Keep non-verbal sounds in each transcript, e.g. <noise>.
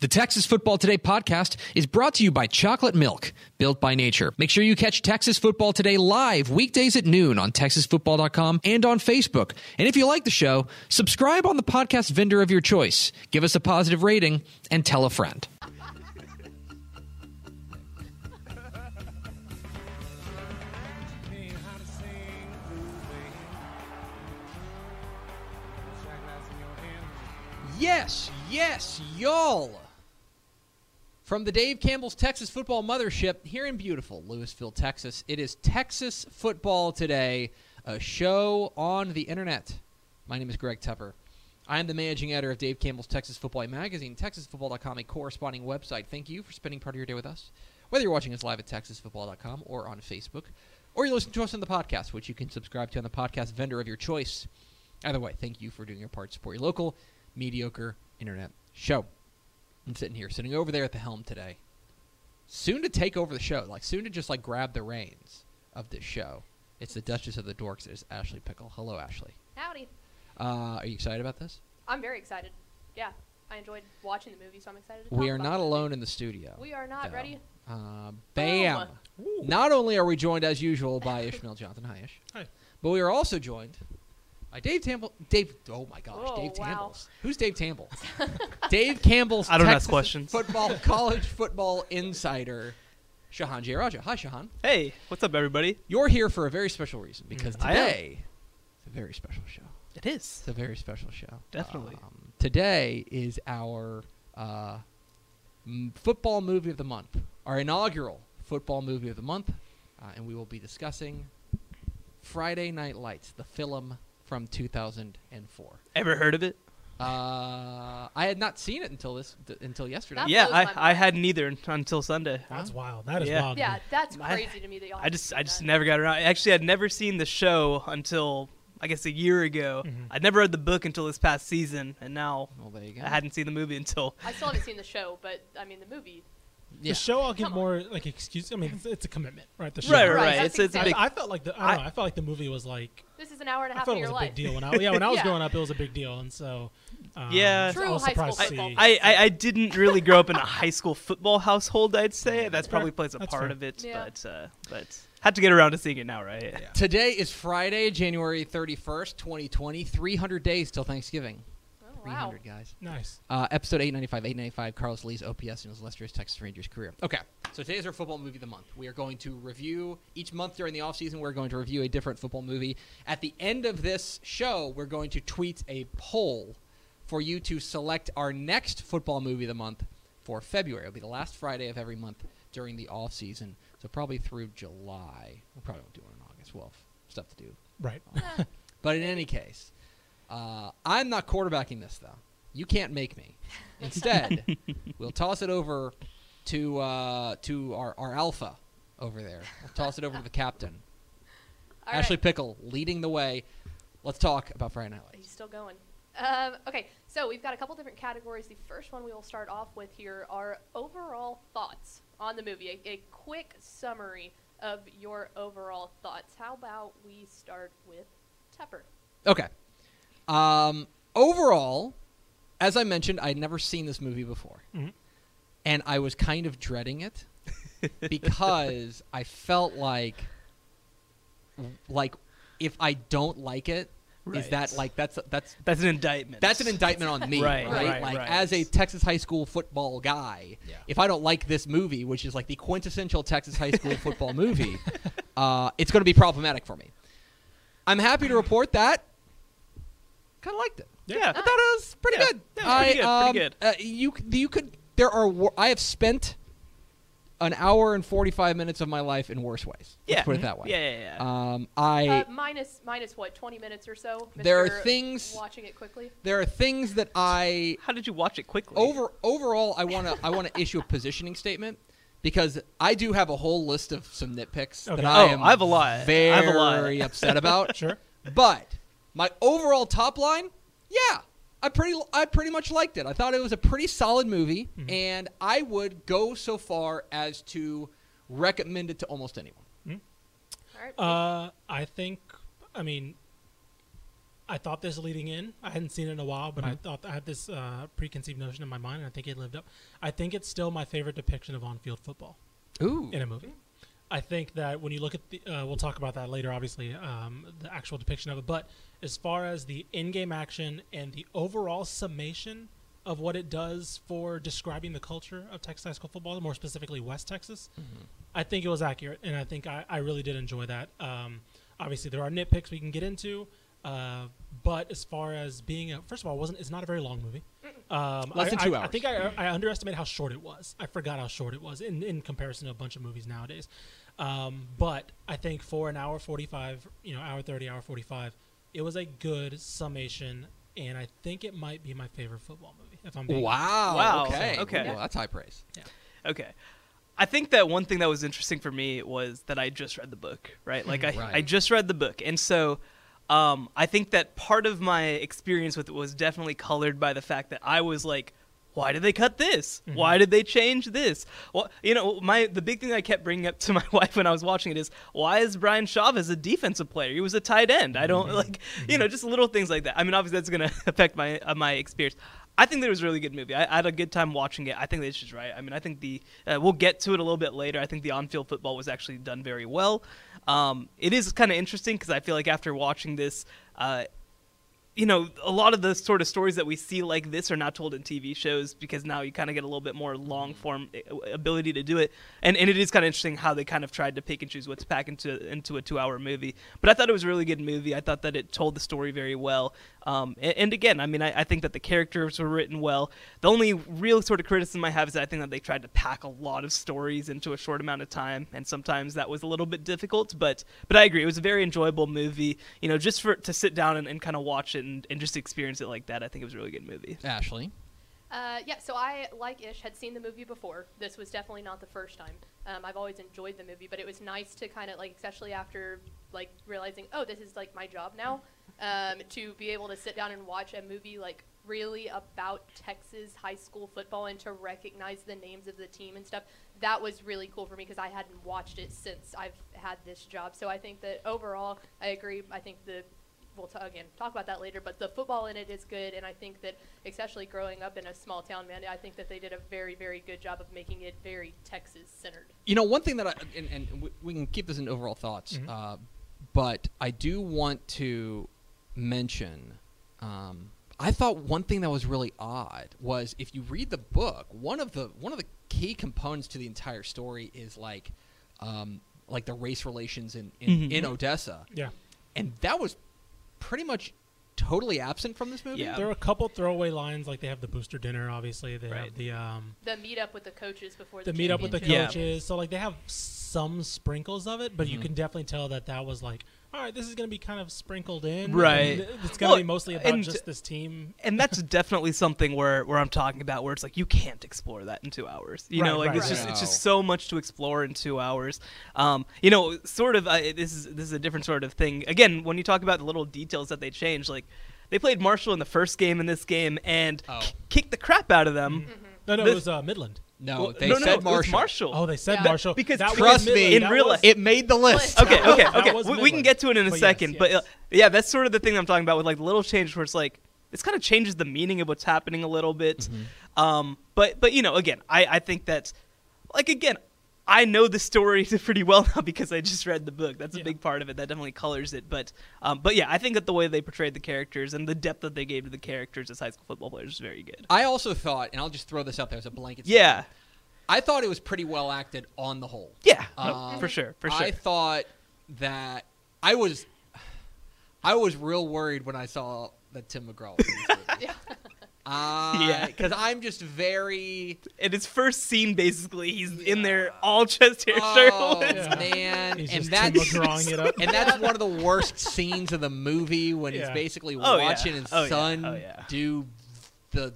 The Texas Football Today podcast is brought to you by Chocolate Milk, built by nature. Make sure you catch Texas Football Today live weekdays at noon on TexasFootball.com and on Facebook. And if you like the show, subscribe on the podcast vendor of your choice. Give us a positive rating and tell a friend. Yes, yes, y'all. From the Dave Campbell's Texas Football Mothership here in beautiful Lewisville, Texas, it is Texas Football Today, a show on the internet. My name is Greg Tepper. I am the managing editor of Dave Campbell's Texas Football Magazine, TexasFootball.com, a corresponding website. Thank you for spending part of your day with us. Whether you're watching us live at TexasFootball.com or on Facebook, or you're listening to us on the podcast, which you can subscribe to on the podcast vendor of your choice. Either way, thank you for doing your part to support your local, mediocre internet show. I'm sitting here, sitting over there at the helm today. Soon to take over the show, like soon to just like grab the reins of this show. It's the Duchess of the Dorks. It's Ashley Pickle. Hello, Ashley. Howdy. Uh, are you excited about this? I'm very excited. Yeah, I enjoyed watching the movie, so I'm excited to We are about not the alone in the studio. We are not No. ready. Uh, bam. Not only are we joined as usual by <laughs> Ishmael Jonathan Hyash, Hi. but we are also joined by Dave Tamble. Dave, oh my gosh, Whoa, Dave wow. Campbell's. Who's Dave Tamble? <laughs> Dave Campbell's. I don't ask Texas questions. Football, college football insider, Shehan Jeyarajah. Hi, Shehan. Hey, what's up, everybody? You're here for a very special reason because I am. today it's a very special show. It is. It's a very special show. Definitely. Um, today is our uh, m- football movie of the month, our inaugural football movie of the month, uh, and we will be discussing Friday Night Lights, the film from 2004. Ever heard of it? Uh, I had not seen it until this th- until yesterday. That yeah, blows I, my I mind. hadn't either until Sunday. That's wild. That is Yeah. wild. Yeah, me. that's I- crazy to me that y'all. I have just seen I just that. never got around. Actually, I'd never seen the show until I guess a year ago. Mhm. I'd never read the book until this past season, and now Well, there you go. I hadn't seen the movie until. I still haven't seen the show, but I mean the movie. Yeah. The show I'll give Come on. more like excuse. I mean, it's, it's a commitment, right? The show. Right, right, Right, right. that's It's it's a I, big. I felt like the I, I- don't know, I felt like the movie was like This is an hour and a half I felt of it was a life. big deal when I yeah when I was <laughs> Yeah. growing up it was a big deal and so um, Yeah. True I was high school surprised to football. see I, I, I didn't really grow up in a high school football household. I'd say that's That's probably plays a That's part fair. of it, Yeah. but uh, but had to get around to seeing it now, right? Today is Friday, January 31st, 2020. 300 days till Thanksgiving. Wow. 300 guys. nice. Uh, episode 895, 895, Carlos Lee's OPS in his illustrious Texas Rangers career. Okay, so today's our football movie of the month. We are going to review, each month during the offseason, we're going to review a different football movie. At the end of this show, we're going to tweet a poll for you to select our next football movie of the month for February. It'll be the last Friday of every month during the offseason, so probably through July. We probably won't do one in August. Well, stuff to do. Right. <laughs> But in any case, uh, I'm not quarterbacking this though. You can't make me. <laughs> Instead, <laughs> we'll toss it over to uh, to our, our alpha over there. We'll toss it over to the captain, all Ashley right. Pickle, leading the way. Let's talk about Friday Night Lights. He's still going. Um, okay, so we've got a couple different categories. The first one we will start off with here are overall thoughts on the movie. A, a quick summary of your overall thoughts. How about we start with Tepper? Okay. Um, overall, as I mentioned, I'd never seen this movie before, Mhm. and I was kind of dreading it <laughs> because I felt like, like, if I don't like it, is Right. that like that's that's That's an indictment. that's an indictment on me, Right, right? right, like right. as a Texas high school football guy, Yeah. if I don't like this movie, which is like the quintessential Texas high school <laughs> football movie, uh, it's going to be problematic for me. I'm happy to report that kind of liked it. Yeah. I thought it was pretty Yeah. good. Yeah, it was pretty I, good, um, pretty good. Uh, you you could there are wor- I have spent an hour and forty five minutes of my life in worse ways. Let's Yeah. put it that way. Yeah, yeah, yeah. Um, I Uh, minus minus what? Twenty minutes or so. There are things- Watching it quickly. there are things that I How did you watch it quickly? over overall I want to I want to issue a positioning statement because I do have a whole list of some nitpicks Okay. that I Oh, am I have a lot. I very have a lot. upset about. <laughs> Sure. But my overall top line, yeah, I pretty I pretty much liked it. I thought it was a pretty solid movie, Mm-hmm. and I would go so far as to recommend it to almost anyone. All right. Uh, I think, I mean, I thought this leading in. I hadn't seen it in a while, but I Mm-hmm. thought I had this uh, preconceived notion in my mind, and I think it lived up. I think it's still my favorite depiction of on-field football Ooh, in a movie. I think that when you look at the, uh, we'll talk about that later, obviously, um, the actual depiction of it. But as far as the in-game action and the overall summation of what it does for describing the culture of Texas high school football, more specifically West Texas, I think it was accurate, and I think I, I really did enjoy that. Um, obviously, there are nitpicks we can get into, uh, but as far as being a, first of all, wasn't it's not a very long movie. Um, Less I- than I- two I hours. think I, I underestimated how short it was. I forgot how short it was in, in comparison to a bunch of movies nowadays. Um, but I think for an hour 45, you know, hour 30, hour 45, it was a good summation, and I think it might be my favorite football movie. If I'm being wow, Wow, okay, okay. Well, that's high praise. Okay. I think that one thing that was interesting for me was that I just read the book, right? Like I, Right. I just read the book. And so um, I think that part of my experience with it was definitely colored by the fact that I was like, why did they cut this? Why did they change this? Well, you know, my the big thing I kept bringing up to <laughs> my wife when I was watching it is why is Brian Chavez a defensive player? He was a tight end. I don't like, you know, just little things like that. I mean, obviously that's going <laughs> to affect my uh, my experience. I think that it was a really good movie. I, I had a good time watching it. I think that's just right. I mean, I think the uh, we'll get to it a little bit later. I think the on-field football was actually done very well. Um, it is kind of interesting because I feel like after watching this, uh, you know, a lot of the sort of stories that we see like this are not told in TV shows because now you kind of get a little bit more long mm-hmm. form eh, ability to do it. And and it is kind of interesting how they kind of tried to pick and choose what to pack into into a two hour movie. But I thought it was a really good movie. I thought that it told the story very well. Um, and, and again, I mean, I, I think that the characters were written well. The only real sort of criticism I have is that I think that they tried to pack a lot of stories into a short amount of time, and sometimes that was a little bit difficult. But but I agree, it was a very enjoyable movie. You know, just for to sit down and, and kind of watch it and, and just experience it like that, I think it was a really good movie. Ashley, Uh, yeah, so I, like Ish, had seen the movie before. This was definitely not the first time. Um, I've always enjoyed the movie, but it was nice to kind of like, especially after like realizing, oh, this is like my job now, um, to be able to sit down and watch a movie like really about Texas high school football and to recognize the names of the team and stuff. That was really cool for me because I hadn't watched it since I've had this job. So I think that overall, I agree. I think the we'll ta- again talk about that later. But the football in it is good, and I think that especially growing up in a small town, man, I think that they did a very, very good job of making it very Texas centered. you know one thing that I and, and we- we can keep this in overall thoughts, uh, but I do want to mention. Um, I thought one thing that was really odd was if you read the book, one of the one of the key components to the entire story is like, um, like the race relations in in, Mhm. in Odessa, Yeah. and that was pretty much totally absent from this movie. Yeah. There are a couple throwaway lines, like they have the booster dinner, obviously. They Right. have the um, The meetup with the coaches before the, the meet up with the championship. Yeah. coaches. So like they have some sprinkles of it, but you Mhm. can definitely tell that that was like, all right, this is going to be kind of sprinkled in. Right. It's going to Well, be mostly about and- just this team. and that's <laughs> definitely something where, where I'm talking about where it's like you can't explore that in two hours. You know, like right, it's just it's just so much to explore in two hours. Um, you know, sort of. Uh, this is this is a different sort of thing. Again, when you talk about the little details that they change, like they played Marshall in the first game in this game and Oh. k- kicked the crap out of them. No, no, This- it was uh, Midland. No, Well, they no, no, said it was Marshall. Marshall. Oh, they said Yeah. Marshall Because That trust me, in real life- It made the list. Okay, okay, okay. We, we can get to it in a But yes, second, but uh, yeah, that's sort of the thing I'm talking about with like the little change where it's like this kind of changes the meaning of what's happening a little bit. Mm-hmm. Um, but but you know, again, I I think that like again. I know the story <laughs> pretty well now because I just read the book. That's a Yeah. big part of it. That definitely colors it. But, um, but yeah, I think that the way they portrayed the characters and the depth that they gave to the characters as high school football players is very good. I also thought, and I'll just throw this out there as a blanket. Yeah, statement, I thought it was pretty well acted on the whole. yeah, no, Um, for sure, for sure. I thought that I was, <sighs> I was real worried when I saw that Tim McGraw <laughs> was in this movie. Yeah. <laughs> Because I'm just very. In his first scene, basically, he's in there all chest hair Oh, shirtless. <laughs> Yeah. man. He's and just that's. Drawing it up. <laughs> And that's one of the worst scenes of the movie when he's basically Oh, yeah. watching his Oh, yeah. son Oh, yeah. do the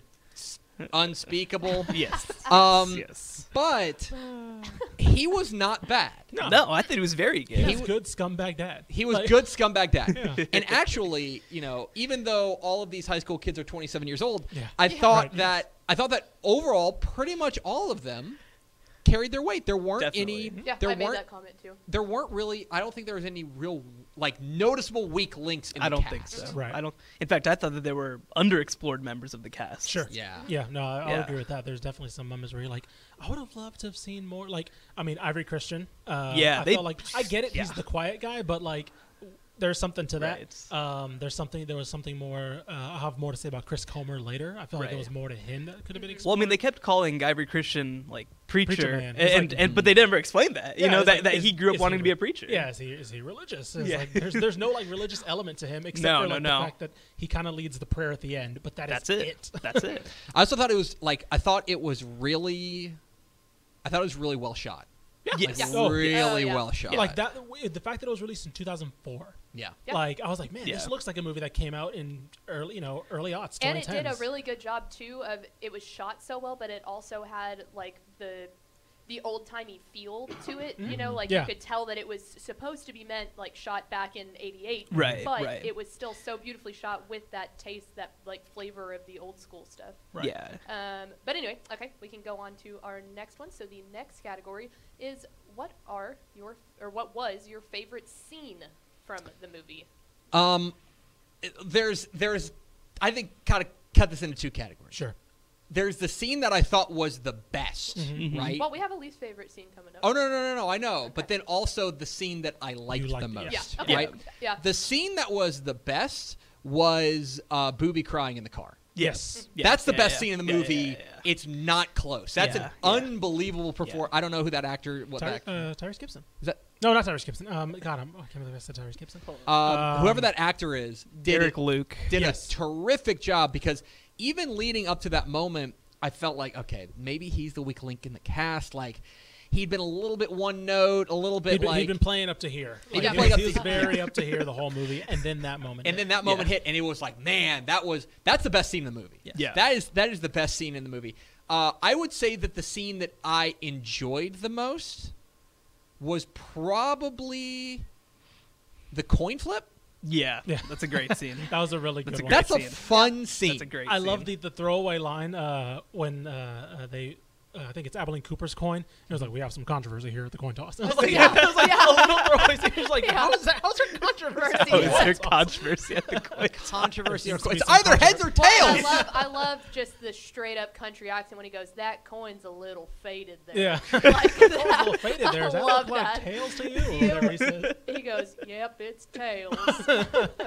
unspeakable. Yes. Um, yes. But <sighs> he was not bad. No, No, I think it was very good. he he was good scumbag dad. He was Like- good scumbag dad. <laughs> Yeah. And actually, you know, even though all of these high school kids are 27 years old, Yeah. I Yeah. thought Right. that I thought that overall, pretty much all of them carried their weight. There weren't Definitely. any. Yeah, there I made weren't. that comment too. There weren't really. I don't think there was any real like noticeable weak links in the case. I don't cast. think so. Right. I don't. In fact, I thought that there were underexplored members of the cast. Sure. Yeah. Yeah, no, I, I'll Yeah. agree with that. There's definitely some moments where you're like, I would have loved to have seen more. Like, I mean, Ivory Christian. Uh, Yeah, I they- felt like I get it. He's the quiet guy, but like, there's something to that. Right. Um, there's something. There was something more. Uh, I'll have more to say about Chris Comer later. I feel like there was more to him that could have been explored. Well, I mean, they kept calling Ivory Christian like preacher, Preacher man. and He's and, like- and but they never explained that. You know it's that, like, that is- he grew up wanting he to be a preacher. Yeah, is he is he religious? It's Yeah. like there's there's no like religious element to him except No, for no, like no. the fact that he kind of leads the prayer at the end. But that is that's it. That's it. <laughs> I also thought it was like I thought it was really. I thought it was really well shot. Yes. Like, Oh, really Oh, yeah. well shot. like that. The fact that it was released in 2004. Yeah. Yeah. Like I was like, man, this looks like a movie that came out in early, you know, early aughts. And it did a really good job too of it was shot so well, but it also had like the the old timey feel to it. You know, like Yeah. you could tell that it was supposed to be meant like shot back in '88, Right, But right. it was still so beautifully shot with that taste, that like flavor of the old school stuff. Right. Yeah. Um, but anyway, okay, we can go on to our next one. So the next category is what are your or what was your favorite scene from the movie? Um, there's there's, I think kind of cut this into two categories. Sure. There's the scene that I thought was the best, Mhm. right? Well, we have a least favorite scene coming up. Oh no no no no! I know, but then also the scene that I liked liked the most, yeah. Yeah, okay. right? Yeah. The scene that was the best was uh, Boobie crying in the car. Yes. Yeah, That's the yeah, best yeah. scene in the movie. yeah, yeah, yeah. It's not close. That's Yeah, an yeah. unbelievable performance. I don't know who that actor. What Ty- that, uh, Tyrese Gibson. is that? No, not Tyrese Gibson. Um, God, I'm, I can't believe I said Tyrese Gibson. Um, Um, whoever that actor is did Derek it- Luke. did Yes. a terrific job because even leading up to that moment, I felt like okay, maybe he's the weak link in the cast. Like he'd been a little bit one note, a little bit He'd been, like, he'd been playing up to here. He'd Like, been he was, up he was very up to here the <laughs> whole movie, and then that moment. and hit. then that moment Yeah. hit, and it was like, man, that was that's the best scene in the movie. Yeah. that is that is the best scene in the movie. Uh, I would say that the scene that I enjoyed the most was probably the coin flip. Yeah. Yeah. That's a great scene. <laughs> that was a really That's good a one. That's a scene. fun scene. That's a great. I scene. love the, the throwaway line uh, when uh, uh, they. Uh, I think it's Abilene Cooper's coin. And it was like, we have some controversy here at the coin toss. And <laughs> I was like, Yeah. it was like Yeah. <laughs> a little throwaway scene. It was like, Yeah. how is that? How's there controversy? Oh, Oh, is is Yeah. there controversy at the coin? <laughs> controversy. There or seems It's either heads or Well, I tails. love, I love just the straight up country accent when he goes, "That coin's a little faded there." Yeah. like That was a little faded there. Is that love like that. tails to you? Or whatever he said. He goes, "Yep, it's tails."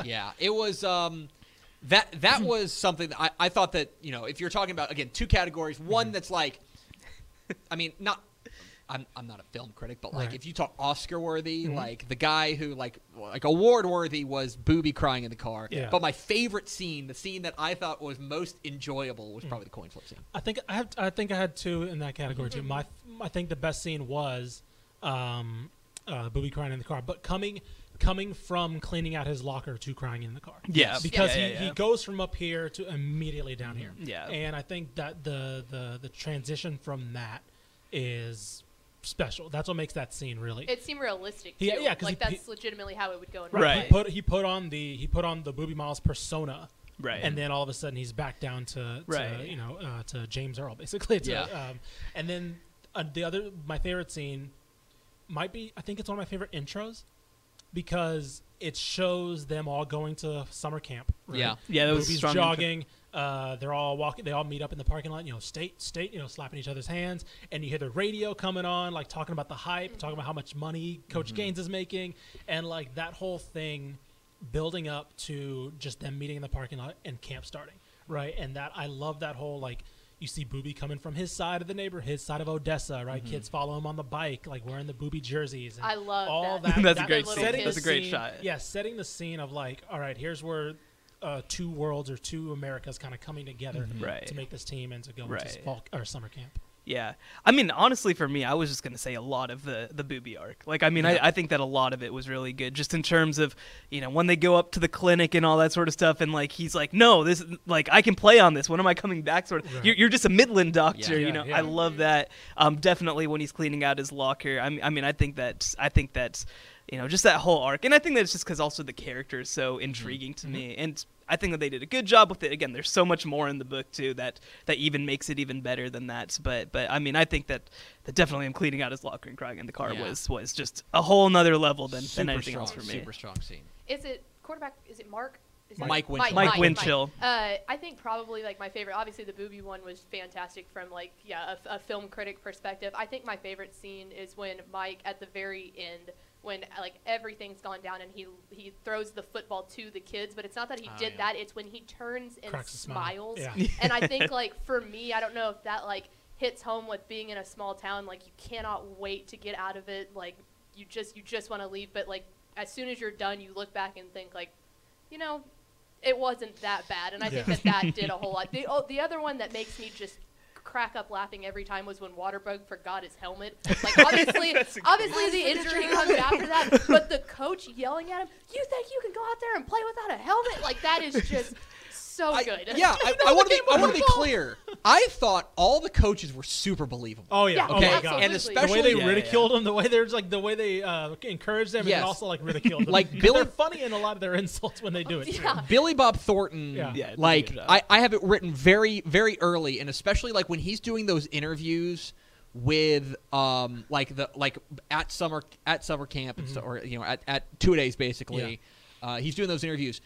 yeah, it was um that that was something that I, I thought that, you know, if you're talking about again, two categories, one that's like <laughs> I mean, not I'm, I'm not a film critic, but like Right. if you talk Oscar worthy, Mhm. like the guy who like like award worthy was Boobie crying in the car. Yeah. But my favorite scene, the scene that I thought was most enjoyable, was probably the coin flip scene. I think I have. I think I had two in that category too. My, I think the best scene was, um, uh, Boobie crying in the car, but coming, coming from cleaning out his locker to crying in the car. Yeah. because yeah, he, yeah, he yeah. goes from up here to immediately down here. Yeah. and I think that the the the transition from that is special. That's what makes that scene really. it seemed realistic. Too. Yeah, yeah, 'cause like he- that's legitimately how it would go in Right. real Right. He put he put on the he put on the Boobie Miles persona. Right. and then all of a sudden he's back down to, to Right. you know uh, to James Earl basically. <laughs> To, Yeah. Um, and then uh, the other my favorite scene might be I think it's one of my favorite intros because it shows them all going to summer camp. Right? Yeah. Yeah, that was Boobie's strong jogging. Uh, they're all walking. They all meet up in the parking lot. You know, state, state. You know, slapping each other's hands, and you hear the radio coming on, like talking about the hype, talking about how much money Coach Gaines is making, and like that whole thing building up to just them meeting in the parking lot and camp starting, right? And that I love that whole like you see Boobie coming from his side of the neighbor, his side of Odessa, right? Kids follow him on the bike, like wearing the Boobie jerseys. And I love all that. that. <laughs> That's a that- great scene. setting That's a great scene- shot. Yeah, setting the scene of like, all right, here's where uh, two worlds or two Americas kind of coming together Right. to make this team and to go into Right. fall or summer camp. Yeah, I mean, honestly, for me, I was just gonna say a lot of the the boobie arc. Like, I mean, I, I think that a lot of it was really good, just in terms of, you know, when they go up to the clinic and all that sort of stuff, and like he's like, no, this, like, I can play on this. When am I coming back? Sort of. Right. You're, you're just a Midland doctor, Yeah, you know. yeah. I love that. Um, definitely when he's cleaning out his locker. I mean, I mean, I think that I think that's, you know, just that whole arc, and I think that it's just because also the character is so intriguing to me, and I think that they did a good job with it. Again, there's so much more in the book too that that even makes it even better than that. But but I mean, I think that that definitely him cleaning out his locker and crying in the car Yeah. was was just a whole nother level than, than anything strong, else for me. super strong scene. Is it quarterback? Is it Mark? Is Mike that- Winchell. Mike Winchell. Uh, I think probably like my favorite. Obviously, the boobie one was fantastic from like yeah a, a film critic perspective. I think my favorite scene is when Mike at the very end when like everything's gone down and he he throws the football to the kids, but it's not that he Oh, did yeah. that. It's when he turns and Cracks a smile. smiles. Yeah. <laughs> and I think like for me, I don't know if that like hits home with being in a small town. Like you cannot wait to get out of it. Like you just you just want to leave, but like as soon as you're done, you look back and think like, you know, it wasn't that bad. And I think that that did a whole lot. The oh, the other one that makes me just crack up laughing every time was when Waterbug forgot his helmet. <laughs> Like obviously, That's a good obviously the injury comes after that, but the coach yelling at him, "You think you can go out there and play without a helmet?" Like that is just so I- good. yeah, I, <laughs> I want to be. I want to be clear. I thought all the coaches were super believable. Oh yeah, Yeah, oh okay, my god. and especially the way they Yeah, ridiculed them, the way they're like the way they uh, encouraged them, Yes. and also like ridiculed them. <laughs> like <laughs> Billy- they're funny in a lot of their insults when they do it. too. Billy Bob Thornton, Yeah. Yeah, like. I, I have it written very, very early, and especially like when he's doing those interviews with um like the like at summer at summer camp and so, or you know at, at two days basically, uh, he's doing those interviews.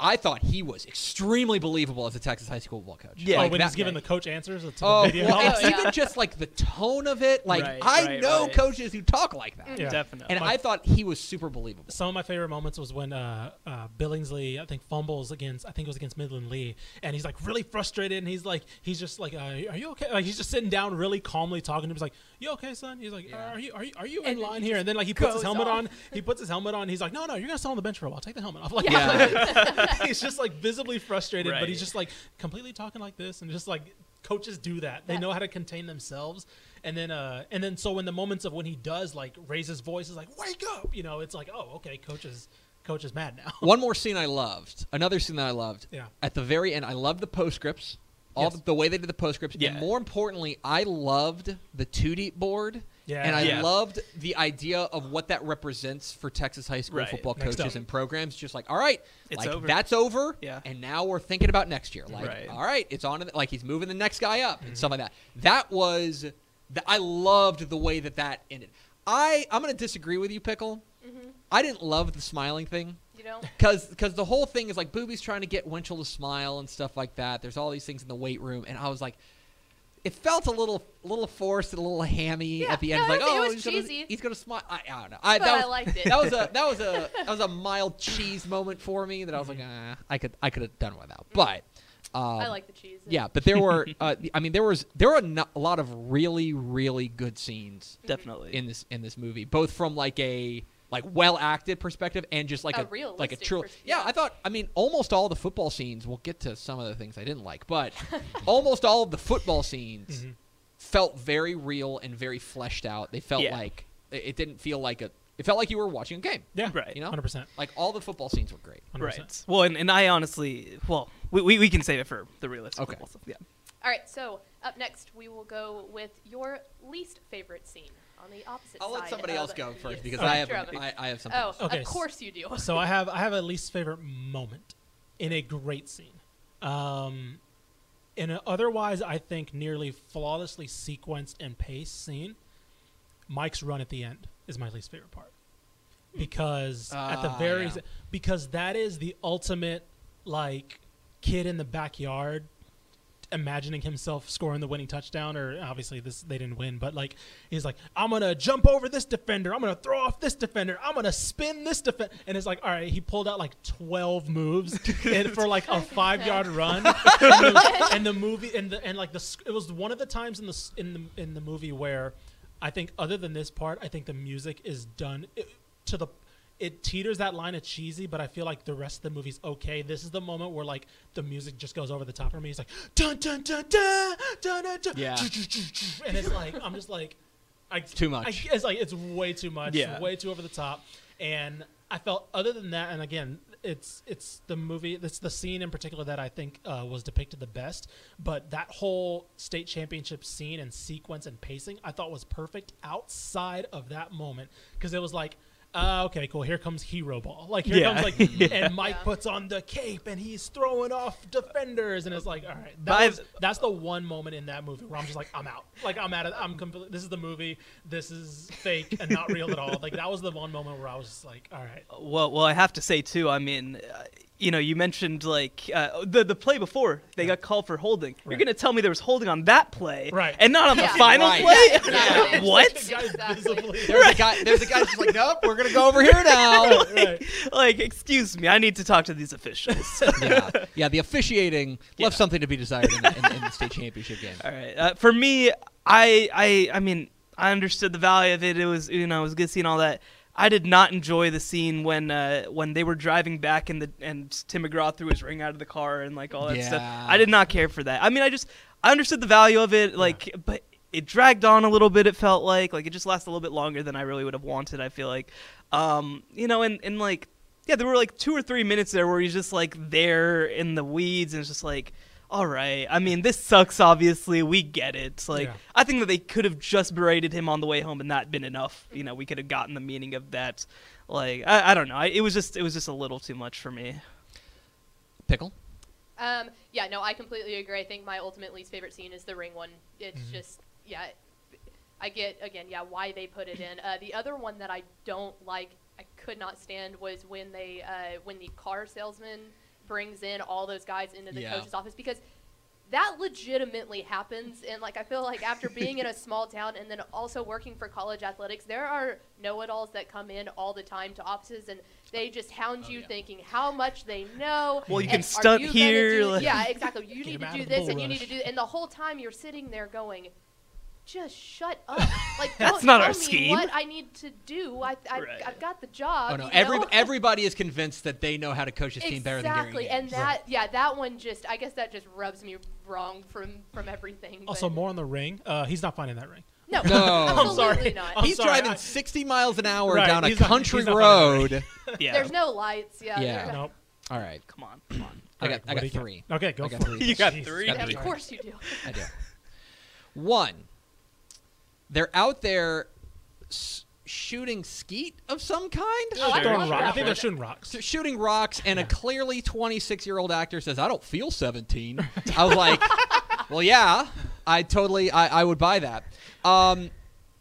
I thought he was extremely believable as a Texas high school football coach. Yeah, oh, Like when that- he's giving the coach answers to the Oh, video. well, and <laughs> Oh, yeah. even just like the tone of it, like Right, I right, know right. coaches who talk like that, Yeah. Definitely. and My- I thought he was super believable. Some of my favorite moments was when uh, uh, Billingsley, I think, fumbles against, I think it was against Midland Lee, and he's like really frustrated, and he's like, he's just like, uh, "Are you okay?" Like he's just sitting down, really calmly talking to him. He's like, "You okay, son?" He's like, Yeah. "Are you are you are you And in then line he here?" And then like he puts his helmet off. on. He puts his helmet on. He's like, "No, no, you're gonna sit on the bench for a while. Take the helmet off." <laughs> Like, Yeah. <laughs> he's just like visibly frustrated, but he's just like completely talking like this, and just like coaches do that. They know how to contain themselves, and then uh, and then so in the moments of when he does like raise his voice, is like, "Wake up!" You know, it's like, "Oh, okay, coach is coach is mad now." One more scene I loved. Another scene that I loved. Yeah. At the very end, I loved the postscripts. All Yes. the, the way they did the postscripts. Yeah. And more importantly, I loved the two deep board. Yeah. And I Yeah. loved the idea of what that represents for Texas high school Right. football Next coaches up. and programs. Just like, all right, It's like over. that's over. Yeah. And now we're thinking about next year. Like, Right. all right, it's on. The, like he's moving the next guy up Mm-hmm. and stuff like that. That was. The, I loved the way that that ended. I I'm gonna disagree with you, pickle. Mm-hmm. I didn't love the smiling thing. You know, Because because the whole thing is like Boobie's trying to get Winchell to smile and stuff like that. There's all these things in the weight room, and I was like, it felt a little little forced and a little hammy Yeah, at the end. no, like, it oh, he's gonna, he's gonna smile. I, I don't know. I, But that I liked it. That was a <laughs> that was a that was a mild cheese moment for me that I was like, ah, I could I could have done without. But um, Mm-hmm. I like the cheese. yeah, but there were <laughs> uh, I mean there was there were a, no- a lot of really really good scenes Definitely. in this in this movie, both from like a like well acted perspective and just like A a, like a true. Yeah, yeah. I thought. I mean, almost all the football scenes. We'll get to some of the things I didn't like, but <laughs> almost all of the football scenes Mhm. felt very real and very fleshed out. They felt Yeah. like it it didn't feel like a. It felt like you were watching a game. Yeah, Right. You know, hundred percent. like all the football scenes were great. Right. Well, and, and I honestly, well, we, we, we can save it for the realistic Okay. football stuff. Yeah. All right, so up next we will go with your least favorite scene on the opposite I'll side. let somebody else go first the because I have. I, I have something. Oh. Okay, of course you do. so I have I have a <laughs> least favorite moment in a great scene. Um, in an otherwise I think nearly flawlessly sequenced and paced scene, Mike's run at the end is my least favorite part because at the very yeah. because that is the ultimate like kid in the backyard imagining himself scoring the winning touchdown or obviously this they didn't win but like he's like i'm gonna jump over this defender. I'm gonna throw off this defender. I'm gonna spin this defender and it's like all right he pulled out like 12 moves <laughs> and for like a five yard run. And the, <laughs> and the movie and the and like the it was one of the times in the in the in the movie where i think other than this part i think the music is done it, to the it teeters that line of cheesy, but I feel like the rest of the movie's okay. This is the moment where like the music just goes over the top for me. It's like dun dun dun dun dun dun, dun Yeah. and it's like I'm just like, I, Too much. I, it's like it's way too much. Yeah. way too over the top. And I felt other than that, and again, it's it's the movie, it's the scene in particular that I think uh, was depicted the best. But that whole state championship scene and sequence and pacing, I thought was perfect outside of that moment because it was like. Uh, okay, cool. Here comes hero ball. Like here Yeah. comes like, <laughs> Yeah. and Mike Yeah. puts on the cape and he's throwing off defenders, and it's like, all right, that was, that's the one moment in that movie where I'm just like, I'm out. Like I'm out of. I'm completely. This is the movie. This is fake and not real at all. Like that was the one moment where I was just like, all right. Well, well, I have to say too. I mean, you know, you mentioned like uh, the the play before they got called for holding. You're gonna tell me there was holding on that play, Right. And not on Yeah. the final Right. play? Yeah, <laughs> exactly. what? Exactly. visibly- There's a guy. There's a guy just like, nope, we're gonna go over here <laughs> now. right. like, excuse me, I need to talk to these officials. <laughs> yeah, yeah. The officiating Yeah. left something to be desired in the, in, in the state championship game. All right. Uh, for me, I, I, I mean, I understood the value of it. It was, you know, it was good seeing all that. I did not enjoy the scene when, uh, when they were driving back and the and Tim McGraw threw his ring out of the car and like all that stuff. I did not care for that. I mean, I just, I understood the value of it, like, but it dragged on a little bit. It felt like, like it just lasted a little bit longer than I really would have wanted. I feel like, um, you know, and and like, yeah, there were like two or three minutes there where he's just like there in the weeds and it's just like all right. I mean, this sucks. Obviously, we get it. Like Yeah. I think that they could have just berated him on the way home and that been enough. You know, we could have gotten the meaning of that. Like I, I don't know. I, it was just it was just a little too much for me. Pickle. Um, yeah, no, I completely agree. I think my ultimate least favorite scene is the ring one. It's Mm-hmm. just, yeah, I get again, yeah, why they put it in. Uh, the other one that I don't like, I could not stand was when they, uh, when the car salesman brings in all those guys into the Yeah. coach's office because that legitimately happens and like i feel like after being in a small town and then also working for college athletics there are know-it-alls that come in all the time to offices and they just hound oh, you yeah. thinking how much they know Well, you can are stunt you here, do- like- yeah exactly you need to do this bull and you need to do and the whole time you're sitting there going just shut up <laughs> like That's don't not tell our me scheme. what i need to do i, I Right. i've got the job Oh no! Every <laughs> everybody is convinced that they know how to coach his team better than Gary. Exactly, and that yeah, that one just I guess that just rubs me wrong from from everything. Also, but- more on the ring. Uh, he's not finding that ring. no, No. <laughs> I'm absolutely sorry. not. I'm he's sorry, driving I- 60 miles an hour Right, down a not- country he's not road. Yeah. There's no lights. Yeah, Yeah. there's no- Nope. All right, Come on. Come on. I got Alright, I got do you three. Okay, go I got for three. it. You got three? Got Yeah, three. of course you do. I do. One, they're out there s- shooting skeet of some kind. Oh, I Throwing love rock- I think they're shooting rocks. So shooting rocks, and a clearly 26 year old actor says, "I don't feel 17." <laughs> I was like, "Well, yeah, I totally, I, I would buy that." Um,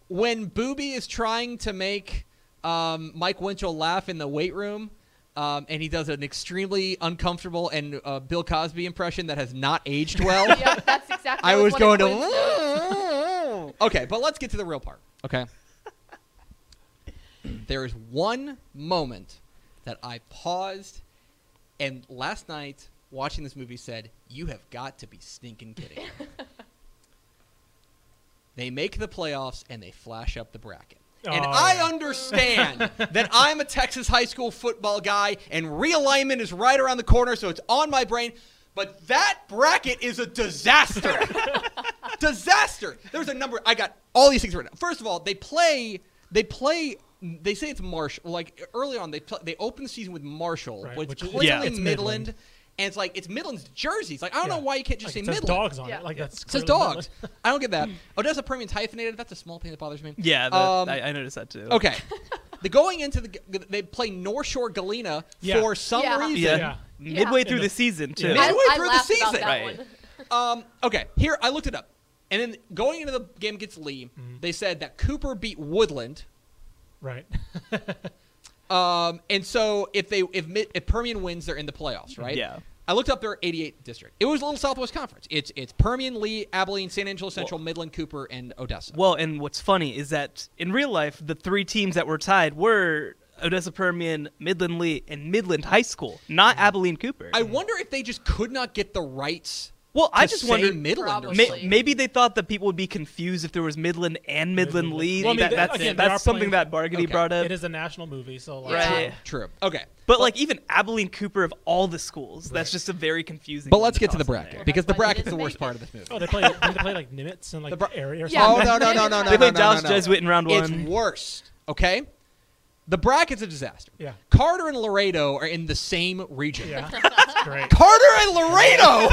when Boobie is trying to make um, Mike Winchell laugh in the weight room, um, and he does an extremely uncomfortable and uh, Bill Cosby impression that has not aged well. <laughs> yeah, that's exactly. I was what going it was. <laughs> to. <laughs> okay, but let's get to the real part. Okay. <laughs> there is one moment that I paused, and last night watching this movie said, "You have got to be stinking kidding." <laughs> they make the playoffs and they flash up the bracket. And Oh, I understand that I'm a Texas high school football guy and realignment is right around the corner, so it's on my brain. But that bracket is a disaster. <laughs> disaster. There's a number. I got all these things written. First of all, they play. They play. They say it's Marshall. Like early on, they pl- they open the season with Marshall, Right, which, which is- clearly Yeah. Midland, Midland. and it's like it's Midland's jerseys. Like I don't Yeah. know why you can't just Like, say it says Midland. dogs on Yeah. it. Like that's It says dogs. Midland. I don't get that. Odessa Permian's hyphenated. That's a small thing that bothers me. Yeah, that, Um, I, I noticed that too. Okay. <laughs> the going into the they play North Shore Galena Yeah. for some Yeah. reason. Yeah. Yeah. Midway through the the- season too. Yeah. I, Midway I through the laughed about season. that Right. one. Um, okay, here I looked it up, and then going into the game against Lee, Mm-hmm. they said that Cooper beat Woodland. Right. <laughs> Um, and so if they if if Permian wins, they're in the playoffs, right? Yeah. I looked up their 88 district. It was a little Southwest Conference. It's it's Permian, Lee, Abilene, San Angelo Central, Midland, Cooper, and Odessa. Well, and what's funny is that in real life, the three teams that were tied were Odessa Permian, Midland Lee, and Midland High School, not mm-hmm. Abilene Cooper. I wonder if they just could not get the rights Well, I just say wondered. Midland or May, maybe they thought that people would be confused if there was Midland and Midland Midland. Lee. Well, I mean, that, they- that's again, that's something playing- that Bargany Okay. brought up. It is a national movie, so like, Right. True. Okay. But like even Abilene Cooper of all the schools, that's just a very confusing. But let's get to the toss in bracket there. because the That's why they bracket's the didn't worst make part it. of this movie. Oh, they play. didn't they play like Nimitz and like The bro- area or Yeah. something. Oh no no no no no! They no, played no, Dallas no, no. Jesuit in round one. It's one. worse. Okay. The bracket's a disaster. Yeah. Carter and Laredo are in the same region. Yeah, <laughs> that's great. Carter and Laredo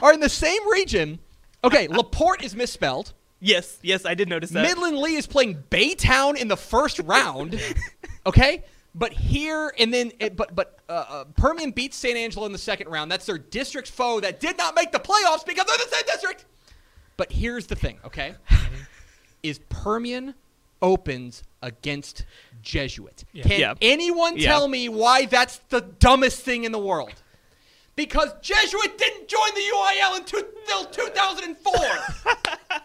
<laughs> are in the same region. Okay, Laporte is misspelled. Yes, yes, I did notice that. Midland Lee is playing Baytown in the first round. okay, but here and then, it, but but uh, uh, Permian beats San Angelo in the second round. That's their district foe that did not make the playoffs because they're the same district. But here's the thing, okay? is Permian opens against Jesuit. Yeah. Can Yeah. anyone Yeah. tell me why that's the dumbest thing in the world? Because Jesuit didn't join the UIL until 2004. <laughs>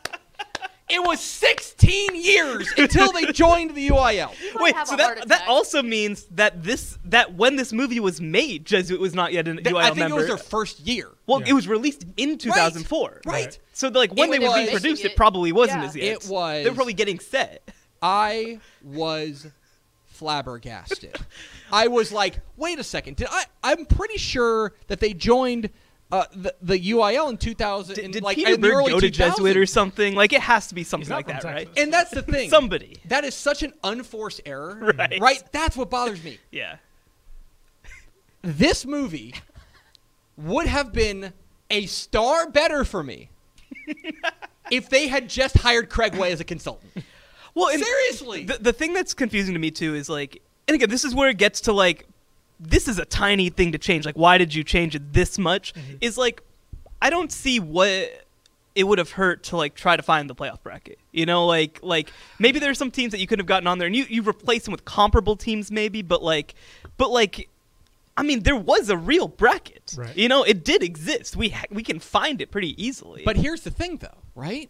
it was 16 years until they <laughs> joined the UIL. Wait, so that that also means that this that when this movie was made, Jesuit was not yet an Th- UIL I think member. it was their first year. well, Yeah. it was released in 2004. Right. So like when It they were being produced, Making it probably wasn't yeah. as yet. It was- They were probably getting set. I was flabbergasted. I was like, wait a second. Did I? I'm pretty sure that they joined uh, the the UIL in 2000. Did, in, did like, Peter in the Bird early go to Jesuit or something? Like it has to be something like from that, right? And that's the thing. Somebody. That is such an unforced error. <laughs> Right. That's what bothers me. <laughs> Yeah. This movie would have been a star better for me <laughs> if they had just hired Craig Way as a consultant. Well, Seriously. the, the thing that's confusing to me too is like, and again, this is where it gets to like, this is a tiny thing to change. Like, why did you change it this much? Mm-hmm. Is like, I don't see what it would have hurt to like try to find the playoff bracket. You know, like like maybe there's some teams that you could have gotten on there, and you you replace them with comparable teams, maybe. But like, but like. I mean, there was a real bracket. Right. You know, it did exist. We ha- we can find it pretty easily. But here's the thing, though, right?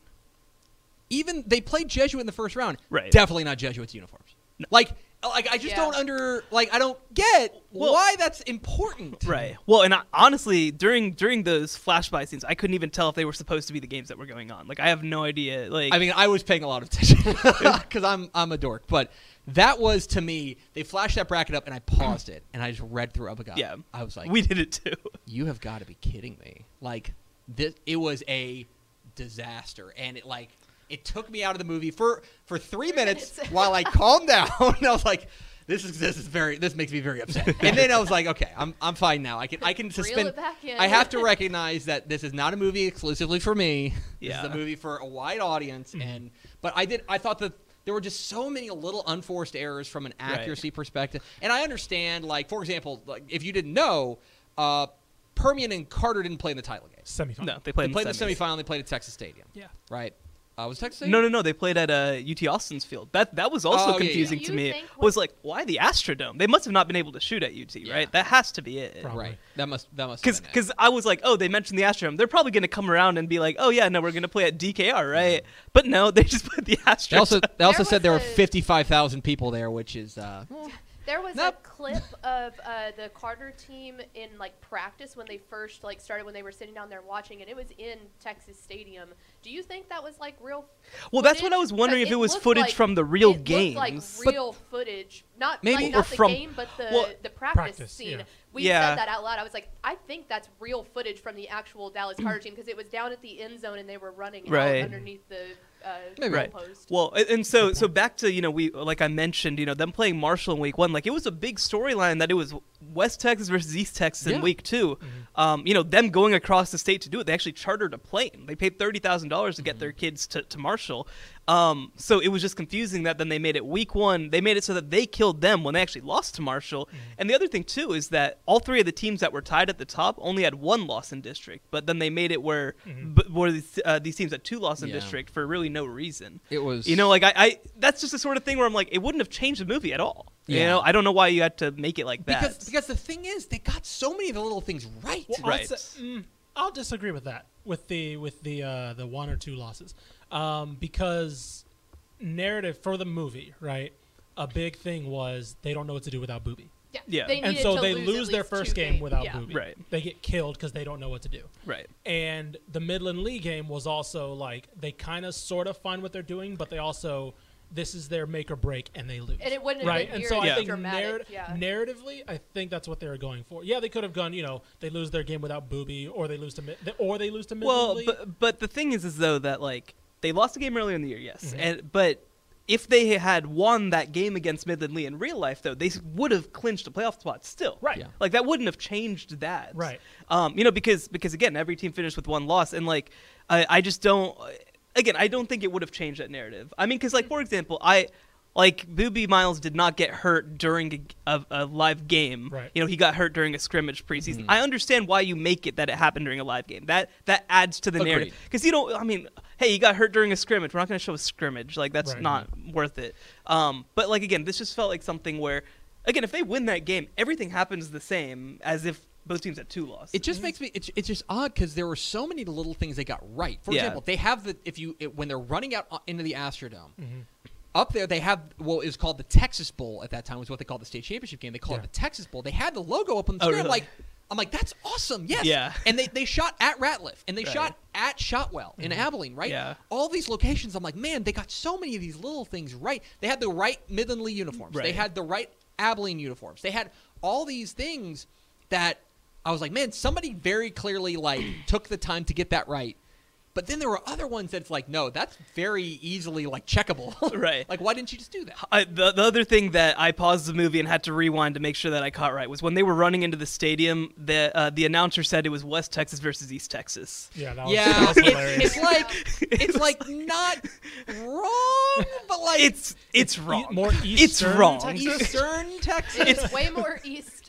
Even they played Jesuit in the first round. Right. Definitely not Jesuit's uniforms. Like, like I just Yeah. don't under like I don't get Well- why that's important. Right. Well, and I, honestly, during during those flashby scenes, I couldn't even tell if they were supposed to be the games that were going on. Like, I have no idea. Like, I mean, I was paying a lot of attention <laughs> because I'm I'm a dork, but that was to me. They flashed that bracket up, and I paused it, and I just read through Uppercut. yeah, I was like, we did it too. you have got to be kidding me. Like this it was a disaster and it like it took me out of the movie for for 3 minutes minutes. while I calmed down and <laughs> I was like this is this is very this makes me very upset. And then I was like okay, I'm I'm fine now. I can I can <laughs> suspend it back in. I have to recognize that this is not a movie exclusively for me. This is a movie for a wide audience and but I did I thought that there were just so many little unforced errors from an Right. accuracy perspective. And I understand like for example, like if you didn't know, uh Permian and Carter didn't play in the title game. Semifinal. No, they played. They in played the semis. semifinal. They played at Texas Stadium. Yeah. Right. Uh, was it Texas No, no, no. They played at uh, UT Austin's field. That that was also Oh, yeah, yeah. confusing to you me. think Was like, why the Astrodome? They must have not been able to shoot at UT, Yeah. right? That has to be it. Probably. Right. That must. That must. Because have been it. because I was like, oh, they mentioned the Astrodome. They're probably going to come around and be like, oh yeah, no, we're going to play at DKR, right? But no, <laughs> they just put the Astrodome. they also they also There said there were fifty five thousand people there, which is uh, <laughs> There was Nope. a clip of uh, the Carter team in like practice when they first like started when they were sitting down there watching, and it was in Texas Stadium. Do you think that was like real? Well, that's what I was wondering if it was footage like- from the real it looked games. like But- real footage, not Maybe- like, or not the from- game, but the well, the practice, practice, scene. yeah. We Yeah. said that out loud. I was like, I think that's real footage from the actual Dallas Carter team because it was down at the end zone and they were running Right. out underneath the uh, Maybe. Right. goalpost. Well, and- and so so back to you know we like I mentioned you know them playing Marshall in week one like it was a big storyline that it was West Texas versus East Texas Yeah. in week 2 Um, you know them going across the state to do it. They actually chartered a plane. They paid thirty thousand dollars to get their kids to, to Marshall. Um, so it was just confusing that then they made it week one. They made it so that they killed them when they actually lost to Marshall. And the other thing too is that all three of the teams that were tied at the top only had one loss in district, but then they made it where b- where these, uh, these teams had two loss in Yeah. district for really no reason. it was. You know, like I, I, that's just the sort of thing where I'm like, it wouldn't have changed the movie at all. You Yeah. know, I don't know why you had to make it like that. because because the thing is, they got so many of the little things right. Well, Right. I'll, say, mm, I'll disagree with that with the with the uh, the one or two losses, um, because narrative for the movie, right? A big thing was they don't know what to do without Boobie. Yeah. Yeah. They and so they lose, lose, their first game games. without yeah. Boobie. Right. They get killed because they don't know what to do. Right. And the Midland Lee game was also like they kind of sort of find what they're doing, but they also this is their make or break, and they lose. And it wouldn't have right. been and so as I think dramatic, narrat- yeah. narratively, I think that's what they were going for. Yeah, they could have gone. You know, they lose their game without Boobie, or they lose to Mid- or they lose to Midland Well, but but the thing is, is though that like they lost a game earlier in the year, yes, Mhm. and but if they had won that game against Midland Lee in real life, though, they would have clinched a playoff spot still. Right. Yeah. Like that wouldn't have changed that. Right. Um, you know, because because again, every team finished with one loss, and like I, I just don't. Again, I don't think it would have changed that narrative. I mean, because like for example, I. Like Boobie Miles did not get hurt during a, a, a live game. Right. You know, he got hurt during a scrimmage preseason. Mhm. I understand why you make it that it happened during a live game. That that adds to the Agreed. narrative. Because you don't. I mean, hey, you got hurt during a scrimmage. We're not going to show a scrimmage. Like that's Right. not worth it. Um, but like again, this just felt like something where, again, if they win that game, everything happens the same as if both teams had two losses. It just makes me. It's, it's just odd because there were so many little things they got right. For Yeah. example, they have the if you it, when they're running out uh, into the Astrodome. Mm-hmm. Up there, they have what is called the Texas Bowl. At that time, was what they called the state championship game. They call Yeah. it the Texas Bowl. They had the logo up on the Oh, screen. I'm really? like, I'm like, that's awesome. Yes. Yeah. And they, they shot at Ratliff and they Right. shot at Shotwell in Abilene, right? Yeah. All these locations. I'm like, man, they got so many of these little things right. They had the right Midland Lee uniforms. They had the right Abilene uniforms. They had all these things that I was like, man, somebody very clearly like <clears throat> took the time to get that right. But then there were other ones that's like, no, that's very easily like checkable. <laughs> Right. like, why didn't you just do that? I, the, the other thing that I paused the movie and had to rewind to make sure that I caught right was when they were running into the stadium. The uh, the announcer said it was West Texas versus East Texas. yeah, that was, Yeah, that was hilarious. it's like <laughs> it's like not wrong, but like It's it's wrong. more Eastern It's wrong. Texas? Eastern Texas. It's way more east.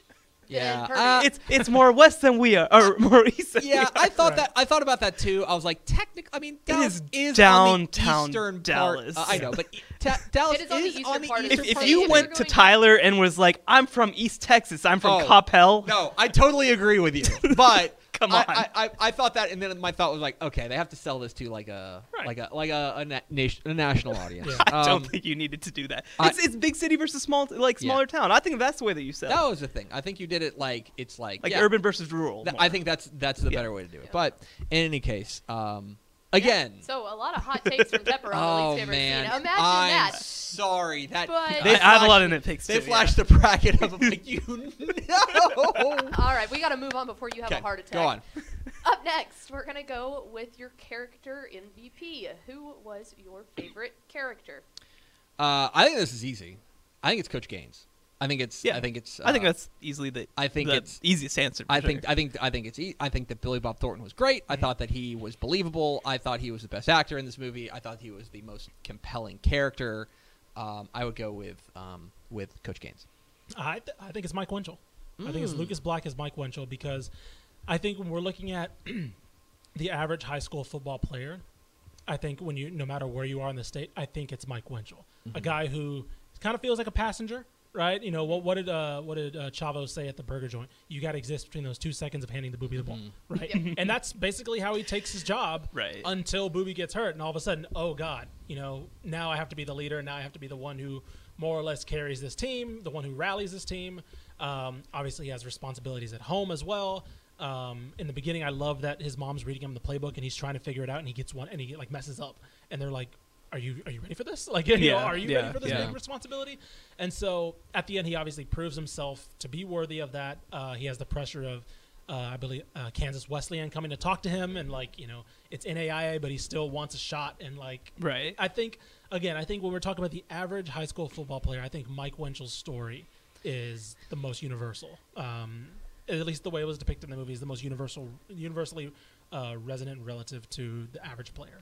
Yeah, uh, it's it's more west than we are, or more <laughs> east. Than we Yeah, are. I thought Right. that. I thought about that too. I was like, technically, I mean, Dallas is is, downtown on the eastern Dallas. Part, uh, I know, but ta- <laughs> Dallas It is on the eastern part of If, if part. you If went to Tyler and was like, "I'm from East Texas. I'm from Oh, Coppell," No, I totally agree with you. <laughs> But Come on. I, I, I thought that, and then my thought was like, okay, they have to sell this to like a Right. like a like a, a, na- nation, a national audience. Yeah. <laughs> I don't Um, think you needed to do that. I- It's, it's big city versus small, like Yeah. smaller town. I think that's the way that you sell. that was the thing. I think you did it like it's like like yeah, urban versus rural. th- I think that's that's the Yeah. better way to do it. Yeah. But in any case, um, again. So a lot of hot takes from Pepper on the Oh least favorite man! scene. Imagine I'm that. sorry that But- I, they I have a lot flashed- of nitpicks. They too, flashed yeah. the bracket of like <laughs> you know. All right, we got to move on before you have a heart attack. Go on. <laughs> Up next, we're gonna go with your character MVP. Who was your favorite character? Uh, I think this is easy. I think it's Coach Gaines. I think it's. Yeah. I think it's. I think uh, that's easily the. I think the it's- easiest answer. for I sure. think. I think. I think it's. E- I think that Billy Bob Thornton was great. I thought that he was believable. I thought he was the best actor in this movie. I thought he was the most compelling character. Um, I would go with um, with Coach Gaines. I, th- I think it's Mike Winchell. I think it's Mm. Lucas Black as Mike Winchell because I think when we're looking at the average high school football player, I think when you no matter where you are in the state, I think it's Mike Winchell, a guy who kind of feels like a passenger, right? You know what? What did uh, what did uh, Chavo say at the burger joint? You got to exist between those two seconds of handing the boobie the ball, right? <laughs> and that's basically how he takes his job, Right. Until boobie gets hurt, and all of a sudden, oh god, you know, now I have to be the leader. And now I have to be the one who more or less carries this team, the one who rallies this team. Um, obviously, he has responsibilities at home as well. Um, in the beginning, I love that his mom's reading him the playbook and he's trying to figure it out, and he gets one and he like messes up, and they're like, "Are you are you ready for this? <laughs> Like, you know, Yeah, are you yeah, ready for this yeah. big responsibility?" And so at the end, he obviously proves himself to be worthy of that. Uh, he has the pressure of. Uh, I believe uh, Kansas Wesleyan coming to talk to him, and like you know, it's NAIA, but he still wants a shot, and like Right. I think again, I think when we're talking about the average high school football player, I think Mike Winchell's story is the most universal. Um, at least the way it was depicted in the movie is the most universal, universally uh, resonant relative to the average player.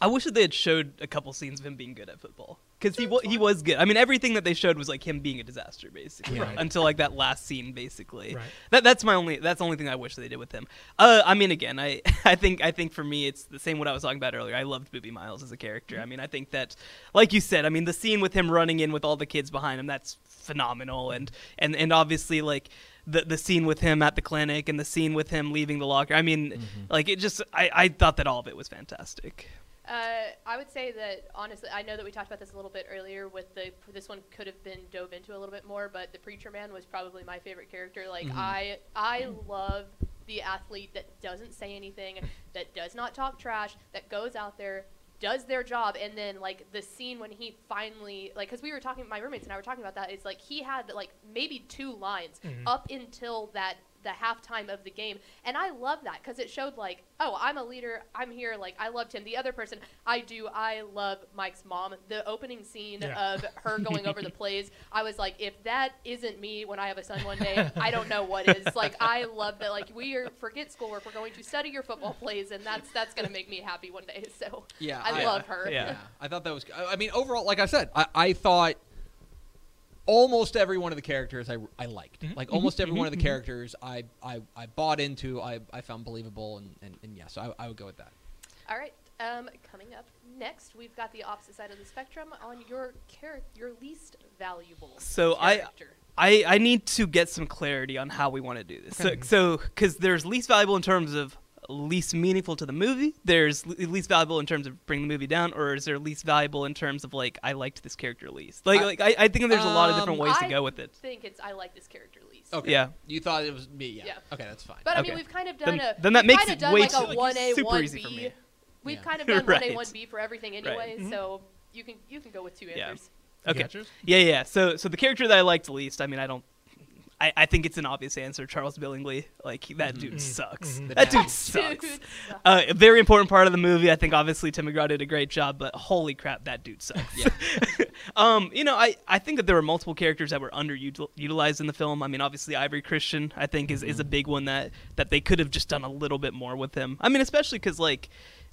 I wish that they had showed a couple scenes of him being good at football because he wa- he was good. I mean, everything that they showed was like him being a disaster, basically, Right. until like that last scene, basically. Right. That that's my only that's the only thing I wish they did with him. Uh, I mean, again, I <laughs> I think I think for me it's the same what I was talking about earlier. I loved Boobie Miles as a character. I mean, I think that, like you said, I mean, the scene with him running in with all the kids behind him that's phenomenal, and and and obviously like the the scene with him at the clinic and the scene with him leaving the locker. I mean, mm-hmm. like it just I I thought that all of it was fantastic. Uh, I would say that honestly, I know that we talked about this a little bit earlier. With the this one could have been dove into a little bit more, but the preacher man was probably my favorite character. Like mm-hmm. I, I mm-hmm. love the athlete that doesn't say anything, that does not talk trash, that goes out there, does their job, and then like the scene when he finally like, because we were talking, my roommates and I were talking about that. Is like he had like maybe two lines mm-hmm. up until that the halftime of the game. And I love that because it showed like, oh, I'm a leader. I'm here. Like I loved him. The other person, I do. I love Mike's mom. The opening scene Yeah. of her going over the <laughs> plays. I was like, if that isn't me when I have a son one day, I don't know what is. Like I love that. Like we are forget schoolwork. We're going to study your football plays, and that's that's gonna make me happy one day. <laughs> So Yeah, I, I- love her. yeah. Yeah, I thought that was. I I mean, overall, like I said, I, I thought almost every one of the characters I, I liked. Mm-hmm. Like mm-hmm. almost every mm-hmm. one of the characters I, I, I bought into. I, I found believable, and, and, and yes, I, I would go with that. All right. Um, coming up next, we've got the opposite side of the spectrum on your character, your least valuable. So I- character. I, I need to get some clarity on how we want to do this. So, so because there's least valuable in terms of least meaningful to the movie. There's least valuable in terms of bringing the movie down, or is there least valuable in terms of like I liked this character least? Like, I- like I, I think there's a lot of different Um, ways I to go with it. I think it's I like this character least. Okay. Yeah. You thought it was me? Yeah. Yeah. Okay, that's fine. But I Okay. mean, we've kind of done Then- a. then that we've makes kind it of done way like too- a like, one A, super one easy for B. me. We've Yeah. kind of <laughs> done one A, one B for everything Right. anyway. Mhm. So you can you can go with two answers. Yeah. answers. Okay. Got yours? Yeah, yeah. So, so the character that I liked least, I mean, I don't. I, I think it's an obvious answer. Charles Billingsley, like that <laughs> dude sucks. Mhm. That dude sucks. Dude. Uh, a very important part of the movie. I think obviously Tim McGraw did a great job, but holy crap, that dude sucks. Yeah. <laughs> um, you know, I, I think that there were multiple characters that were underutilized in the film. I mean, obviously Ivory Christian, I think is, is a big one that that they could have just done a little bit more with him. I mean, especially because like,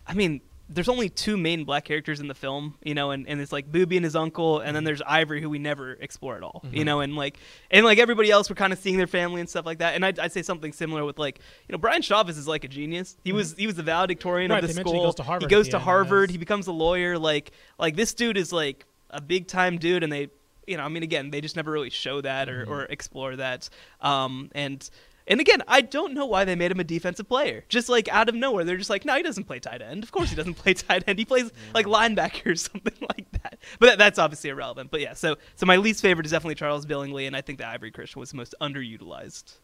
I mean. There's only two main black characters in the film, you know, and, and it's like Boobie and his uncle, and then mm-hmm. there's Ivory, who we never explore at all, you mm-hmm. know, and like, and like everybody else, we're kind of seeing their family and stuff like that. And I'd, I'd say something similar with like, you know, Brian Chavez is like a genius. He was mm-hmm. he was the valedictorian Right, of the school. he goes to Harvard He goes to Harvard. He becomes a lawyer. Like like this dude is like a big time dude, and they you know I mean again they just never really show that or, or explore that. Um and. And again, I don't know why they made him a defensive player. Just like out of nowhere, they're just like, no, he doesn't play tight end. Of course, he doesn't <laughs> play tight end. He plays like linebacker <laughs> or something like that. But that, that's obviously irrelevant. But yeah, so so my least favorite is definitely Charles Billingsley, and I think that Ivory Christian was the most underutilized.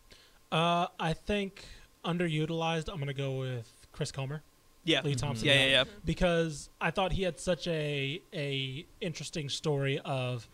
Uh, I think underutilized. I'm gonna go with Chris Comer. Yeah, Lee Thompson. yeah, yeah, yeah. Because I thought he had such a a interesting story of,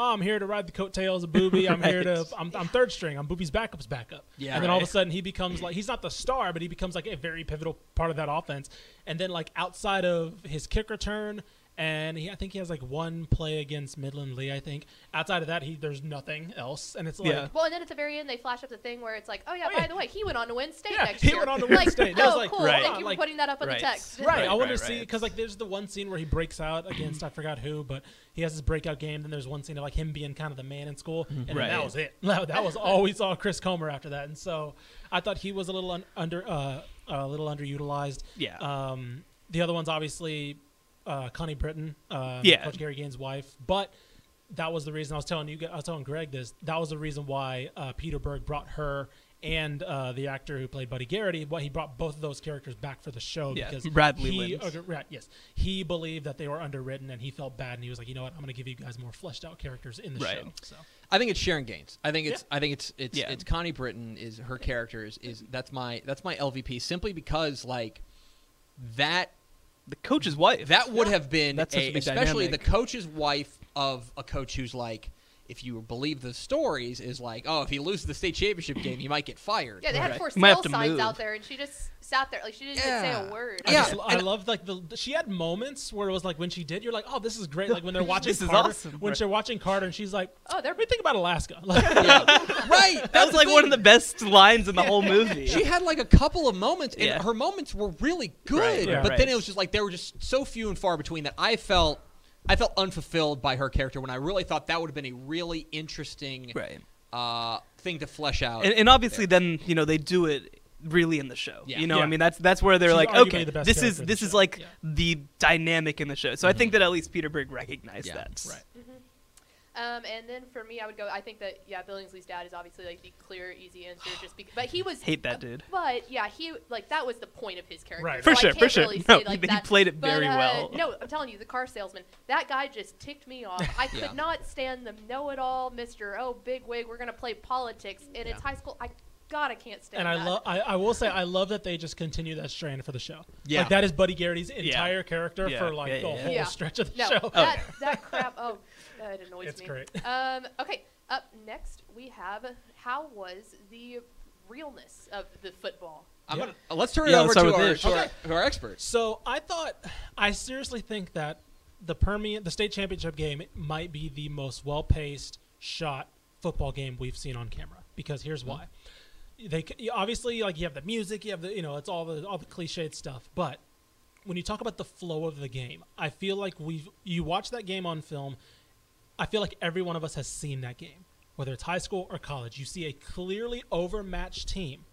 oh, I'm here to ride the coattails of Boobie. I'm here to. <laughs> I'm, I'm third string. I'm Boobie's backup's backup. Yeah, And then all of a sudden he becomes like he's not the star, but he becomes like a very pivotal part of that offense. And then like outside of his kick return. And he, I think he has like one play against Midland Lee. I think outside of that, he there's nothing else, and it's like Yeah. Well, and then at the very end, they flash up the thing where it's like, oh yeah, Oh, by yeah. the way, he went on to win state Yeah, next he year. He went on to win like, state. Oh, like- cool. Right. Thank you Like- for putting that up on Right. the text. Right, Right, I want right, to see right. because like there's the one scene where he breaks out against I forgot who, but he has his breakout game. Then there's one scene of like him being kind of the man in school, and Right. that was it. <laughs> That, that was all we saw Chris Comer after that, and so I thought he was a little un- under uh, a little underutilized. Yeah. Um, the other one's obviously uh, Connie Britton, uh, Yeah. Coach Gary Gaines' wife, but. That was the reason I was telling you. I was telling Greg this. That was the reason why uh, Peter Berg brought her and uh, the actor who played Buddy Garrity. Why he brought both of those characters back for the show Yeah, because Bradley he, Lynch. uh, right, yes, he believed that they were underwritten, and he felt bad, and he was like, you know what, I'm going to give you guys more fleshed out characters in the Right. show. So I think it's Sharon Gaines. I think it's I think it's it's Yeah. it's Connie Britton is her character is, is that's my that's my LVP simply because like that the coach's wife. that would have been That's a, a especially dynamic. the coach's wife of a coach who's like if you believe the stories is like oh if he loses the state championship game he might get fired. Yeah, they had Right. four You might have sale signs move. out there, and she just sat there like she didn't even say a word. I Yeah, just, I love like the she had moments where it was like when she did, you're like, oh, this is great. Like when they're <laughs> watching This is Carter, awesome. when Right. they're watching Carter, and she's like, Oh, they're what do you think about Alaska? <laughs> Like, Yeah. right. that was like one of the best lines in the whole movie. She had like a couple of moments, and Yeah. her moments were really good. Right, yeah, but right. then it was just like they were just so few and far between that I felt I felt unfulfilled by her character when I really thought that would have been a really interesting right. uh, thing to flesh out. And, and obviously, then you know they do it really in the show. Yeah. You know, Yeah. I mean that's that's where they're She's like, okay, the this is character in the this is show. like Yeah. the dynamic in the show. So I think that at least Peter Berg recognized Yeah. that. Right. Um, and then for me, I would go. I think that yeah, Billingsley's dad is obviously like the clear, easy answer. Just because, but he was Hate that dude. But yeah, he like that was the point of his character. Right. so For I sure, for sure. really No, say, like, he that. played it But, very uh, well. No, I'm telling you, the car salesman. That guy just ticked me off. <laughs> I could Yeah. not stand the know-it-all, Mister. Oh, big wig. We're gonna play politics, and it's high school. I God, I can't stand And I love. I, I will say I love that they just continue that strand for the show. Yeah. Like that is Buddy Garrity's entire character Yeah. for like Yeah, the yeah, yeah. whole Yeah. stretch of the No, show. that that crap. Oh, that annoys It's me. great. <laughs> Um, okay, up next we have how was the realness of the football? I'm Yeah. gonna, uh, let's turn it Yeah, over to our, this. to, our, Okay. to our experts. So I thought, I seriously think that the Permian, the state championship game, might be the most well-paced, shot football game we've seen on camera. Because here's why: they obviously like you have the music, you have the you know it's all the all the cliched stuff, but when you talk about the flow of the game, I feel like we've you watch that game on film. I feel like every one of us has seen that game, whether it's high school or college. You see a clearly overmatched team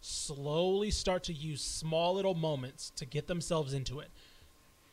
slowly start to use small little moments to get themselves into it.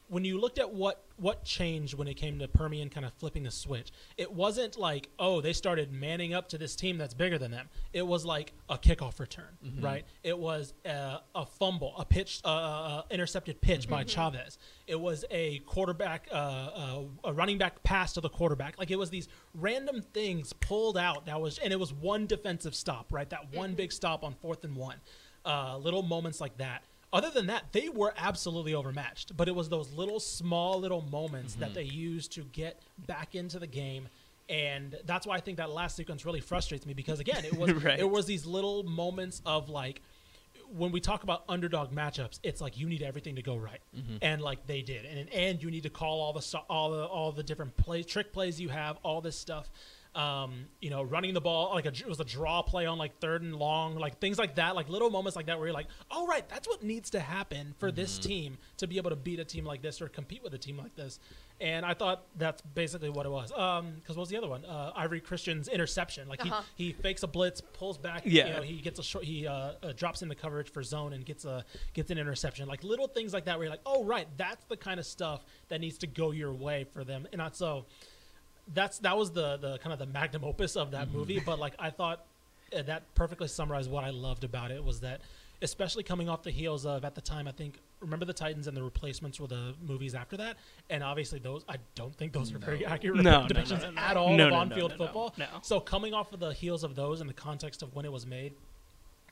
When you looked at what what changed when it came to Permian kind of flipping the switch, it wasn't like oh they started manning up to this team that's bigger than them. It was like a kickoff return, right? It was a, a fumble, a pitch, uh, uh, intercepted pitch by Chavez. It was a quarterback, uh, uh, a running back pass to the quarterback. Like it was these random things pulled out that was, and it was one defensive stop, right? That one big stop on fourth and one. Uh, little moments like that. Other than that, they were absolutely overmatched. But it was those little, small, little moments that mm-hmm. they used to get back into the game, and that's why I think that last sequence really frustrates me because again, it was <laughs> Right. it was these little moments of like when we talk about underdog matchups, it's like you need everything to go right, mm-hmm. and like they did, and and you need to call all the all the all the different play trick plays you have, all this stuff. Um, you know, running the ball like a, it was a draw play on like third and long, like things like that, like little moments like that where you're like, oh right, that's what needs to happen for this team to be able to beat a team like this or compete with a team like this. And I thought that's basically what it was. Um, because what was the other one? Uh, Ivory Christian's interception. Like Uh-huh. he, he fakes a blitz, pulls back. Yeah. You know, he gets a short. He uh, uh, drops into coverage for zone and gets a gets an interception. Like little things like that where you're like, oh right, that's the kind of stuff that needs to go your way for them. And not so. That's that was the the kind of the magnum opus of that movie. But like I thought uh, that perfectly summarized what I loved about it was that, especially coming off the heels of at the time I think remember the Titans and the replacements were the movies after that, and obviously those I don't think those are very accurate No, no, depictions no, no, no. at all No, of no, no, on-field no, no, football. no. So coming off of the heels of those in the context of when it was made,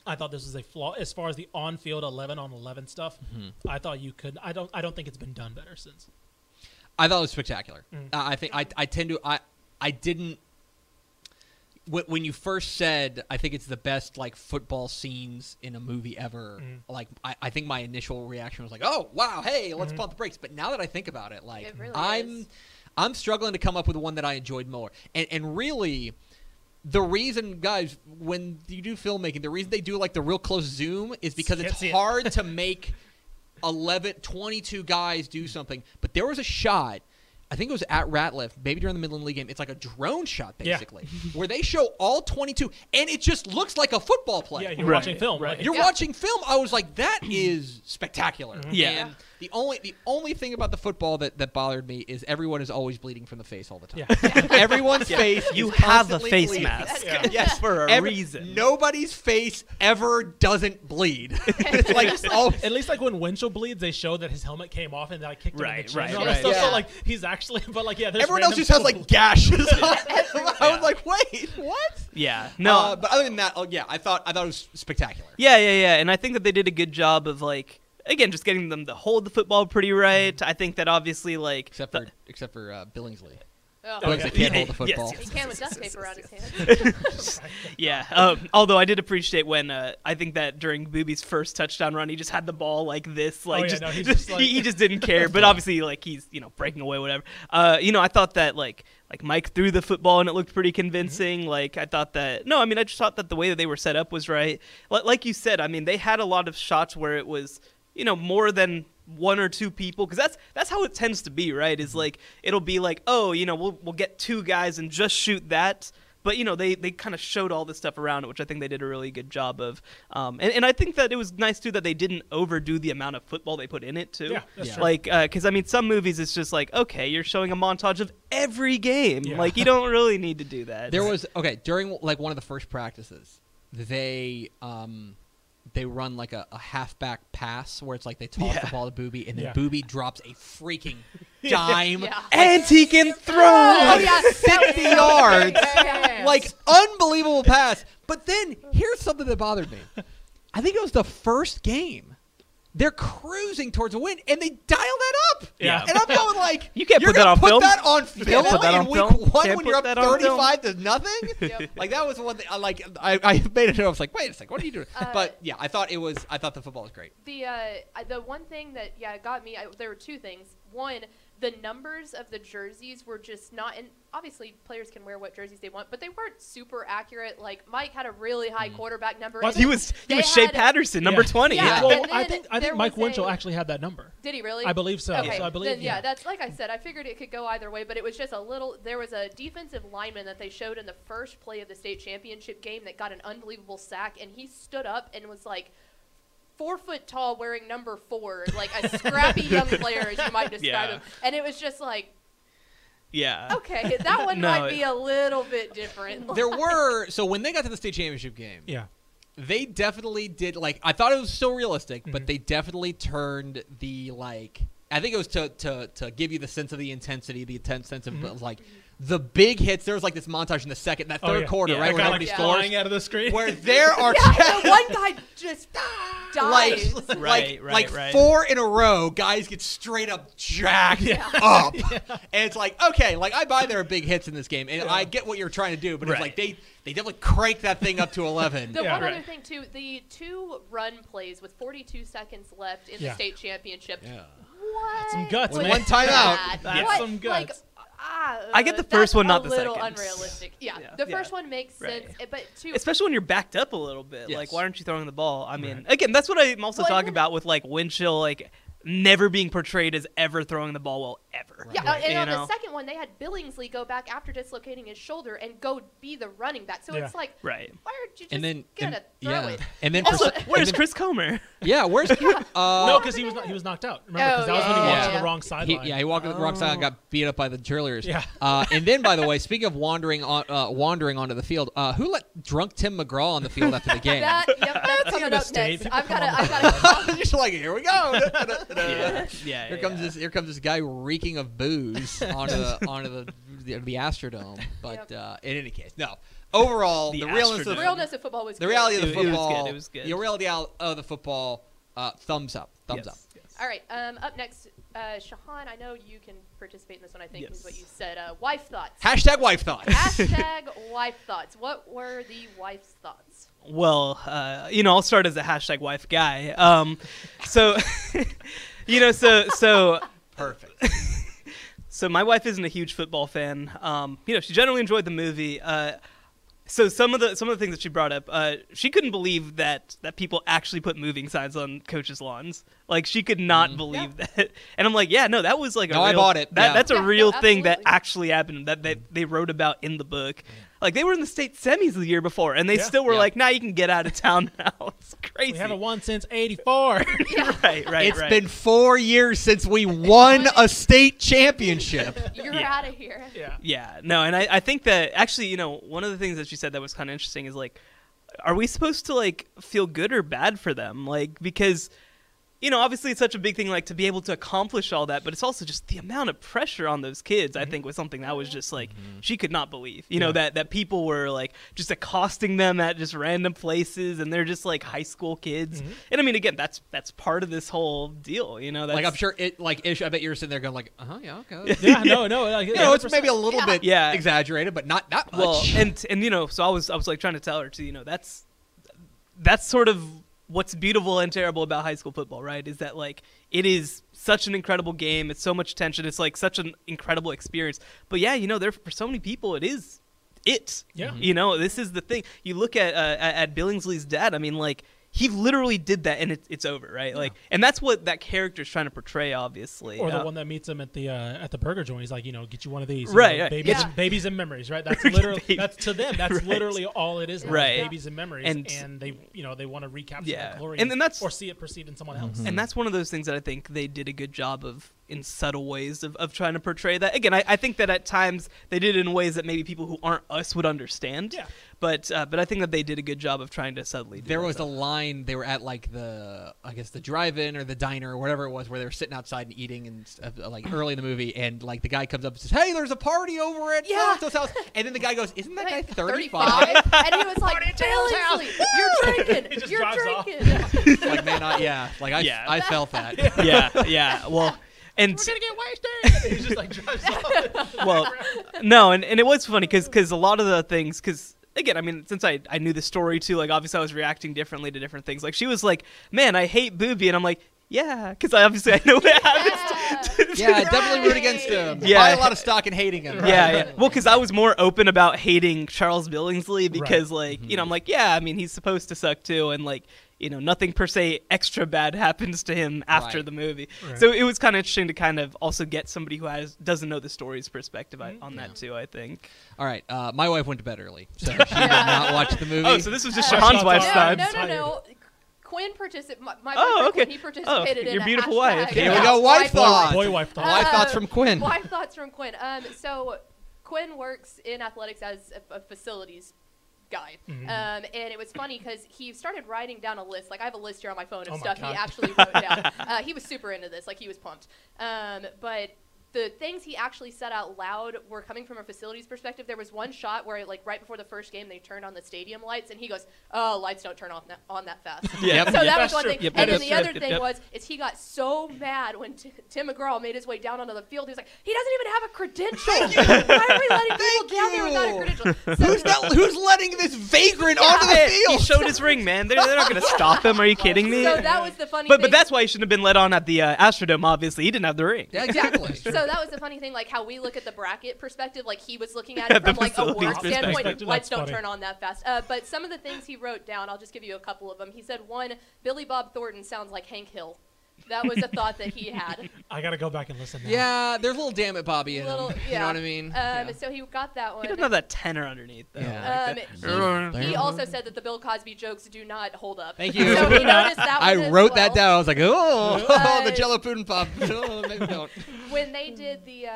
I thought this was a flaw as far as the on-field 11 on 11 stuff. Mm-hmm. I thought you could. I don't. I don't think it's been done better since. I thought it was spectacular. Mm. Uh, I think I, I tend to I I didn't when, when you first said I think it's the best like football scenes in a movie ever. Mm. Like I, I think my initial reaction was like, oh wow, hey, let's Mhm. pump the brakes. But now that I think about it, like It really I'm is. I'm struggling to come up with one that I enjoyed more. And and really. The reason, guys, when you do filmmaking, the reason they do like the real close zoom is because Can't it's see it. hard to <laughs> make 11, 22 guys do something. But there was a shot, I think it was at Ratliff, maybe during the Midland Lee game. It's like a drone shot, Yeah. basically, <laughs> where they show all 22, and it just looks like a football play. Yeah, you're Right, watching film. right. You're Yeah. watching film. I was like, that is spectacular. Mm-hmm. Yeah. And the only the only thing about the football that, that bothered me is everyone is always bleeding from the face all the time. Yeah. <laughs> Everyone's face. You is have a face bleeding. mask. Yeah. Yes, For a Every- reason. Nobody's face ever doesn't bleed. <laughs> it's like oh, At least like when Winchell bleeds, they show that his helmet came off and that I kicked him in Right, the chin. right, and all right. that stuff. So like he's actually, <laughs> but like yeah, there's everyone else just has like gashes. on them. I was like, wait, what? Yeah. No. Uh, but other than that, oh yeah, I thought I thought it was spectacular. Yeah, yeah, yeah. And I think that they did a good job of like again just getting them to hold the football pretty right. I think that obviously like Except the- for except for uh, Billingsley. Oh, Oh, Billingsley yeah. can't hold the <laughs> football. Yes, football. He can with duct tape around his hand. <laughs> yeah. Um, although I did appreciate when uh, I think that during Boobie's first touchdown run, he just had the ball like this, like yeah, just, no, just- <laughs> just like- he, he just didn't care. But obviously, like he's you know breaking away, whatever. Uh, you know, I thought that like like Mike threw the football and it looked pretty convincing. Like I thought that no, I mean I just thought that the way that they were set up was right. Like, like you said, I mean they had a lot of shots where it was you know more than one or two people because that's that's how it tends to be right is like it'll be like oh you know we'll we'll get two guys and just shoot that but you know they they kind of showed all this stuff around it, which I think they did a really good job of. Um, and and I think that it was nice too that they didn't overdo the amount of football they put in it too. Yeah, that's Yeah. true. Like, because I mean, some movies it's just like, okay, you're showing a montage of every game. Yeah. Like, you don't really need to do that. There was okay during like one of the first practices, they um they run like a, a halfback pass where it's like they toss Yeah. the ball to Boobie and then Yeah. Boobie drops a freaking <laughs> dime Yeah. and he can throw. Oh, yeah. 50 yards. Yes. like unbelievable pass. But then here's something that bothered me. I think it was the first game. They're cruising towards a win, and they dial that up. Yeah. and I'm going like, <laughs> You can't you're put that gonna on put film. that on You film can't put that in week film. one Can't when you're up that on film. 35 to nothing. <laughs> Yep. Like that was one thing. I like. I, I <laughs> made it. I was like, wait a second, what are you doing? Uh, but yeah, I thought it was. I thought the football was great. The uh, the one thing that yeah got me. I, there were two things. One, the numbers of the jerseys were just not. And obviously, players can wear what jerseys they want, but they weren't super accurate. Like Mike had a really high mm-hmm. quarterback number. What? and He was he was Shea had- Patterson, number Yeah. twenty. Yeah. Yeah. Well, I think I think Mike Winchell a- actually had that number. Did he really? I believe so. Okay, So I believe then, yeah, yeah. that's like I said. I figured it could go either way, but it was just a little. There was a defensive lineman that they showed in the first play of the state championship game that got an unbelievable sack, and he stood up and was like four foot tall, wearing number four, like a scrappy <laughs> young player, as you might describe Yeah. him. And it was just like, Yeah. okay, that one <laughs> No, might be a little bit different. <laughs> There were so when they got to the state championship game, Yeah. they definitely did like I thought it was so realistic, but Mhm. they definitely turned the like I think it was to to to give you the sense of the intensity, the intense sense of, Mhm. of, like the big hits. There was like this montage in the second, that Oh, third yeah. quarter, Yeah. right, That where guy, nobody like, scores, flying out of the screen. where <laughs> there are yeah, the <laughs> one guy just like dies. like Right, right, like right. four in a row, guys get straight up jacked up, <laughs> and it's like okay, like I buy there are big hits in this game, and Yeah. I get what you're trying to do, but it's like they they definitely crank that thing up to eleven. The Yeah. one Right. other thing too, the two run plays with 42 seconds left in Yeah. the state championship. yeah. What? some guts, was man. One timeout. that? That's What? some Like, guts. Ah, I get the uh, first that's one, not a the little second. unrealistic. Yeah, Yeah. the Yeah. first one makes Right. sense, eh, but two. Especially when you're backed up a little bit. Yes. Like, why aren't you throwing the ball? I mean, Right. again, that's what I'm also Well, talking then- about with like Winchell, like never being portrayed as ever throwing the ball well ever. yeah, uh, and You on know? the second one, they had Billingsley go back after dislocating his shoulder and go be the running back. So Yeah. it's like, Right. why aren't you just and then gonna and, throw yeah, it? and then <laughs> Also, for, where's then- Chris Comer? Yeah, where's <laughs> uh, no, because he was not, he was knocked out. Remember, because Oh, that was when he walked Yeah. to the wrong He, sideline. yeah, he walked to the wrong side and got beat up by the cheerleaders. Yeah. Uh, and then, by the way, speaking of wandering on, uh, wandering onto the field, uh, who let drunk Tim McGraw on the field after the game? <laughs> That, yep, that's coming a up next. I've come got to, the I've got to. Just like here we go. yeah. Yeah. Here comes this. Here comes this guy reeking of booze <laughs> onto the onto the the, the Astrodome. But Yep. uh, in any case, no. Overall, the, The realness The of Astrodome. realness of football was good. the good. reality of the It- it was football. good, it was good. The reality of the football. Uh, thumbs up. Thumbs Yes, up. yes. All right. Um, up next, uh, Shehan. I know you can participate in this one. I think is what you said. Uh, wife thoughts. Hashtag wife thoughts. Hashtag <laughs> wife thoughts. What were the wife's thoughts? Well, uh, you know, I'll start as a hashtag wife guy. Um, so, <laughs> you know, so so Perfect. So my wife isn't a huge football fan. Um, you know, she generally enjoyed the movie. Uh, so some of the some of the things that she brought up, uh, she couldn't believe that that people actually put moving signs on coaches' lawns. Like she could not believe that. <laughs> And I'm like, yeah, no, that was like a No, I bought it. That, Yeah. That's a Yeah, no, real thing that actually happened. That they they wrote about in the book. Like they were in the state semis the year before, and they Yeah. still were Yeah. like, "Now you can get out of town now." <laughs> It's crazy. we haven't won since '84. <laughs> <laughs> right, right, It's right. been four years since we won a state championship. You're Yeah. out of here. yeah. Yeah, no, and I, I think that actually, you know, one of the things that she said that was kind of interesting is like, are we supposed to like feel good or bad for them? Like, because, you know, obviously it's such a big thing, like to be able to accomplish all that, but it's also just the amount of pressure on those kids. I think was something that was just like she could not believe. You know that that people were like just accosting them at just random places, and they're just like high school kids. Mhm. And I mean, again, that's that's part of this whole deal. You know, that's, like I'm sure it. Like Ish, I bet you're sitting there going like, uh huh, yeah, okay. <laughs> Yeah, no, no. Like, You know, it's maybe a little Yeah. bit Yeah. exaggerated, but not that much. well and and you know so i was i was like trying to tell her to you know that's that's sort of what's beautiful and terrible about high school football right is that like it is such an incredible game. It's so much tension. It's like such an incredible experience. But yeah you know there for so many people it is it. Yeah. you know this is the thing. You look at uh, at at billingsley's dad i mean like he literally did that, and it, it's over, right? Like, and that's what that character's trying to portray, obviously. Or the Uh, one that meets him at the uh, at the burger joint. He's like, you know, get you one of these. Right, know, right. Babies, Yeah. babies and memories, right? That's <laughs> literally that's to them. That's <laughs> Right. literally all it is. now, Right. Babies and memories, And- and, they, you know, they want to recapture Yeah. that glory, And then that's- or see it perceived in someone else. and that's one of those things that I think they did a good job of in subtle ways of, of trying to portray that. Again, I, I think that at times they did it in ways that maybe people who aren't us would understand. Yeah. But uh, but I think that they did a good job of trying to subtly. Do There that was a line. They were at like the, I guess the drive-in or the diner or whatever it was, where they were sitting outside and eating, and stuff, like early in the movie, and like the guy comes up and says, "Hey, there's a party over at Yeah. so house," and then the guy goes, "Isn't that guy 35?" and he was like, Billingsley, you're drinking, <laughs> just you're drives off. drinking. <laughs> like man, I, yeah, like I, Yeah. I felt that. <laughs> yeah, yeah. Well, and we're gonna get wasted. He just like drives off. well, no, and, and it was funny because because a lot of the things because again, I mean, since I I knew the story too, like obviously I was reacting differently to different things. Like she was like, "Man, I hate Boobie," and I'm like, "Yeah," because I obviously I know what happens. to- to- Yeah, definitely root against him. Yeah. Buy a lot of stock in hating him. Yeah, yeah. Well, because I was more open about hating Charles Billingsley because, like, you know, I'm mm-hmm. like, yeah, I mean, he's supposed to suck too, and like, you know, nothing per se extra bad <laughs> happens to him after Right. the movie. Right. So it was kind of interesting to kind of also get somebody who has doesn't know the story's perspective I, on that too. I think. All right, uh, my wife went to bed early, so <laughs> she did not watch the movie. Oh, so this was just <laughs> Uh, Shehan's wife's on- no, side. no, no, no. Quinn participated. My, my Oh, boyfriend, okay. Quinn, he participated Oh, in your a beautiful wife. Here Yeah. we go, wife Boy, thoughts. boy wife thoughts. Wife Uh, thoughts from Quinn. Wife thoughts from Quinn. Um, so Quinn works in athletics as a, a facilities guy. Mhm. Um, and it was funny because he started writing down a list. Like I have a list here on my phone of Oh stuff he actually wrote down. <laughs> Uh, he was super into this. Like he was pumped. Um, but the things he actually said out loud were coming from a facilities perspective. There was one shot where, like, right before the first game, they turned on the stadium lights, and he goes, "Oh, lights don't turn on that, on that fast." <laughs> Yep. <laughs> So that That's was one thing. Yep, and then the other Yep, thing yep. was is he got so mad when T- Tim McGraw made his way down onto the field. He was like, he doesn't even have a credential. Why are we letting people down there without a credential? So <laughs> Who's not, Who's letting this vagrant onto the field? He showed his ring, man. They're, they're not going to stop him. Are you kidding me? So that was the funny but thing. but that's why he shouldn't have been let on at the uh, Astrodome. Obviously, he didn't have the ring. yeah, exactly. so that was the funny thing, like how we look at the bracket perspective, like he was looking at <laughs> it The from like a facilities work standpoint. Lights That's don't funny. turn on that fast. Uh, but some of the things he wrote down, I'll just give you a couple of them. He said one, Billy Bob Thornton sounds like Hank Hill. That was a thought that he had. <laughs> I gotta go back and listen. Now. Yeah, there's a little damn it, Bobby in Little, him. yeah. You know what I mean? Um, Yeah. So he got that one. He doesn't have that tenor underneath. Though. Yeah. Um, Like he, he also said that the Bill Cosby jokes do not hold up. Thank <laughs> you. So he noticed that I one as wrote that down. I was like, oh, Uh, <laughs> the Jello pudding pop. Oh, maybe don't. When they did the uh,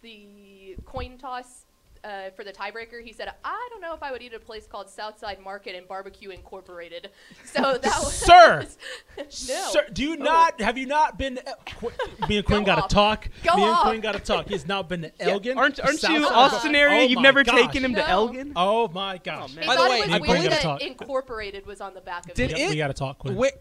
the coin toss uh, for the tiebreaker, he said, "I don't know if I would eat at a place called Southside Market and Barbecue Incorporated." <laughs> So that was Sir! <laughs> no. Sir, do you not have you not been? To, Qu- <laughs> me and Quinn Go got to talk. Go me and. Quinn got to talk. He's now been to Elgin. Aren't aren't you Austin area? Oh You've never gosh. taken him to Elgin? Oh my gosh! man. He By the way, it I was bring weird that up. Incorporated was on the back of Did it. Yep, we gotta talk, Quinn. Wait,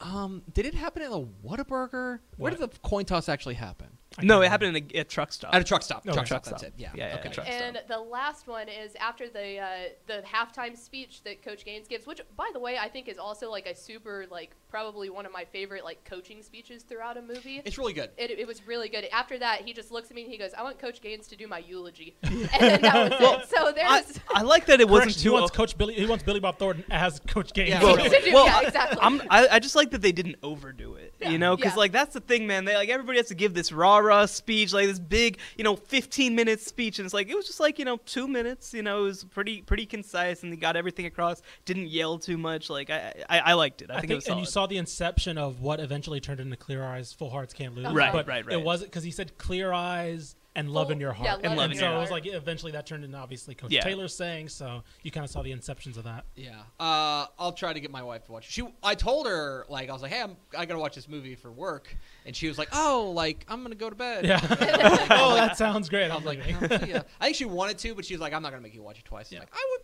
um, did it happen at the Whataburger? Where did the coin toss actually happen? I No, it happened in a, a truck stop. At a truck stop. Okay. Truck, Truck stop. That's stop. it. Yeah. Yeah, yeah, okay. truck And the last one is after the uh, the halftime speech that Coach Gaines gives, which by the way I think is also like a super like probably one of my favorite like coaching speeches throughout a movie. It's really good. It, it was really good. After that, he just looks at me and he goes, "I want Coach Gaines to do my eulogy," <laughs> and then that was it. So I, there's I like that it <laughs> wasn't too. he wants Coach Billy. He wants Billy Bob Thornton as Coach Gaines. Yeah. Well, Yeah, exactly. I'm, I, I just like that they didn't overdo it, Yeah. you know, because Yeah. like that's the thing, man. They like everybody has to give this rah speech, like this big, you know, 15 minute speech, and it's like it was just like you know two minutes, you know, it was pretty pretty concise, and they got everything across. Didn't yell too much. Like I I, I liked it. I, I think, think, it was and you saw the inception of what eventually turned into Clear Eyes, Full Hearts Can't Lose. Right, but right, right. It wasn't because he said Clear Eyes and Love Full- in Your Heart. yeah, and, Love in and Your so it was like eventually that turned into obviously Coach Yeah. Taylor saying. So you kind of saw the inceptions of that. Yeah. Uh, I'll try to get my wife to watch it. She, I told her like I was like, hey, I'm, I gotta watch this movie for work, and she was like, oh, like I'm gonna go to bed. Yeah. <laughs> Like, <laughs> oh, that <laughs> sounds great. I was like, like, oh, yeah. I think she wanted to, but she was like, I'm not gonna make you watch it twice. I'm Yeah. like, I would.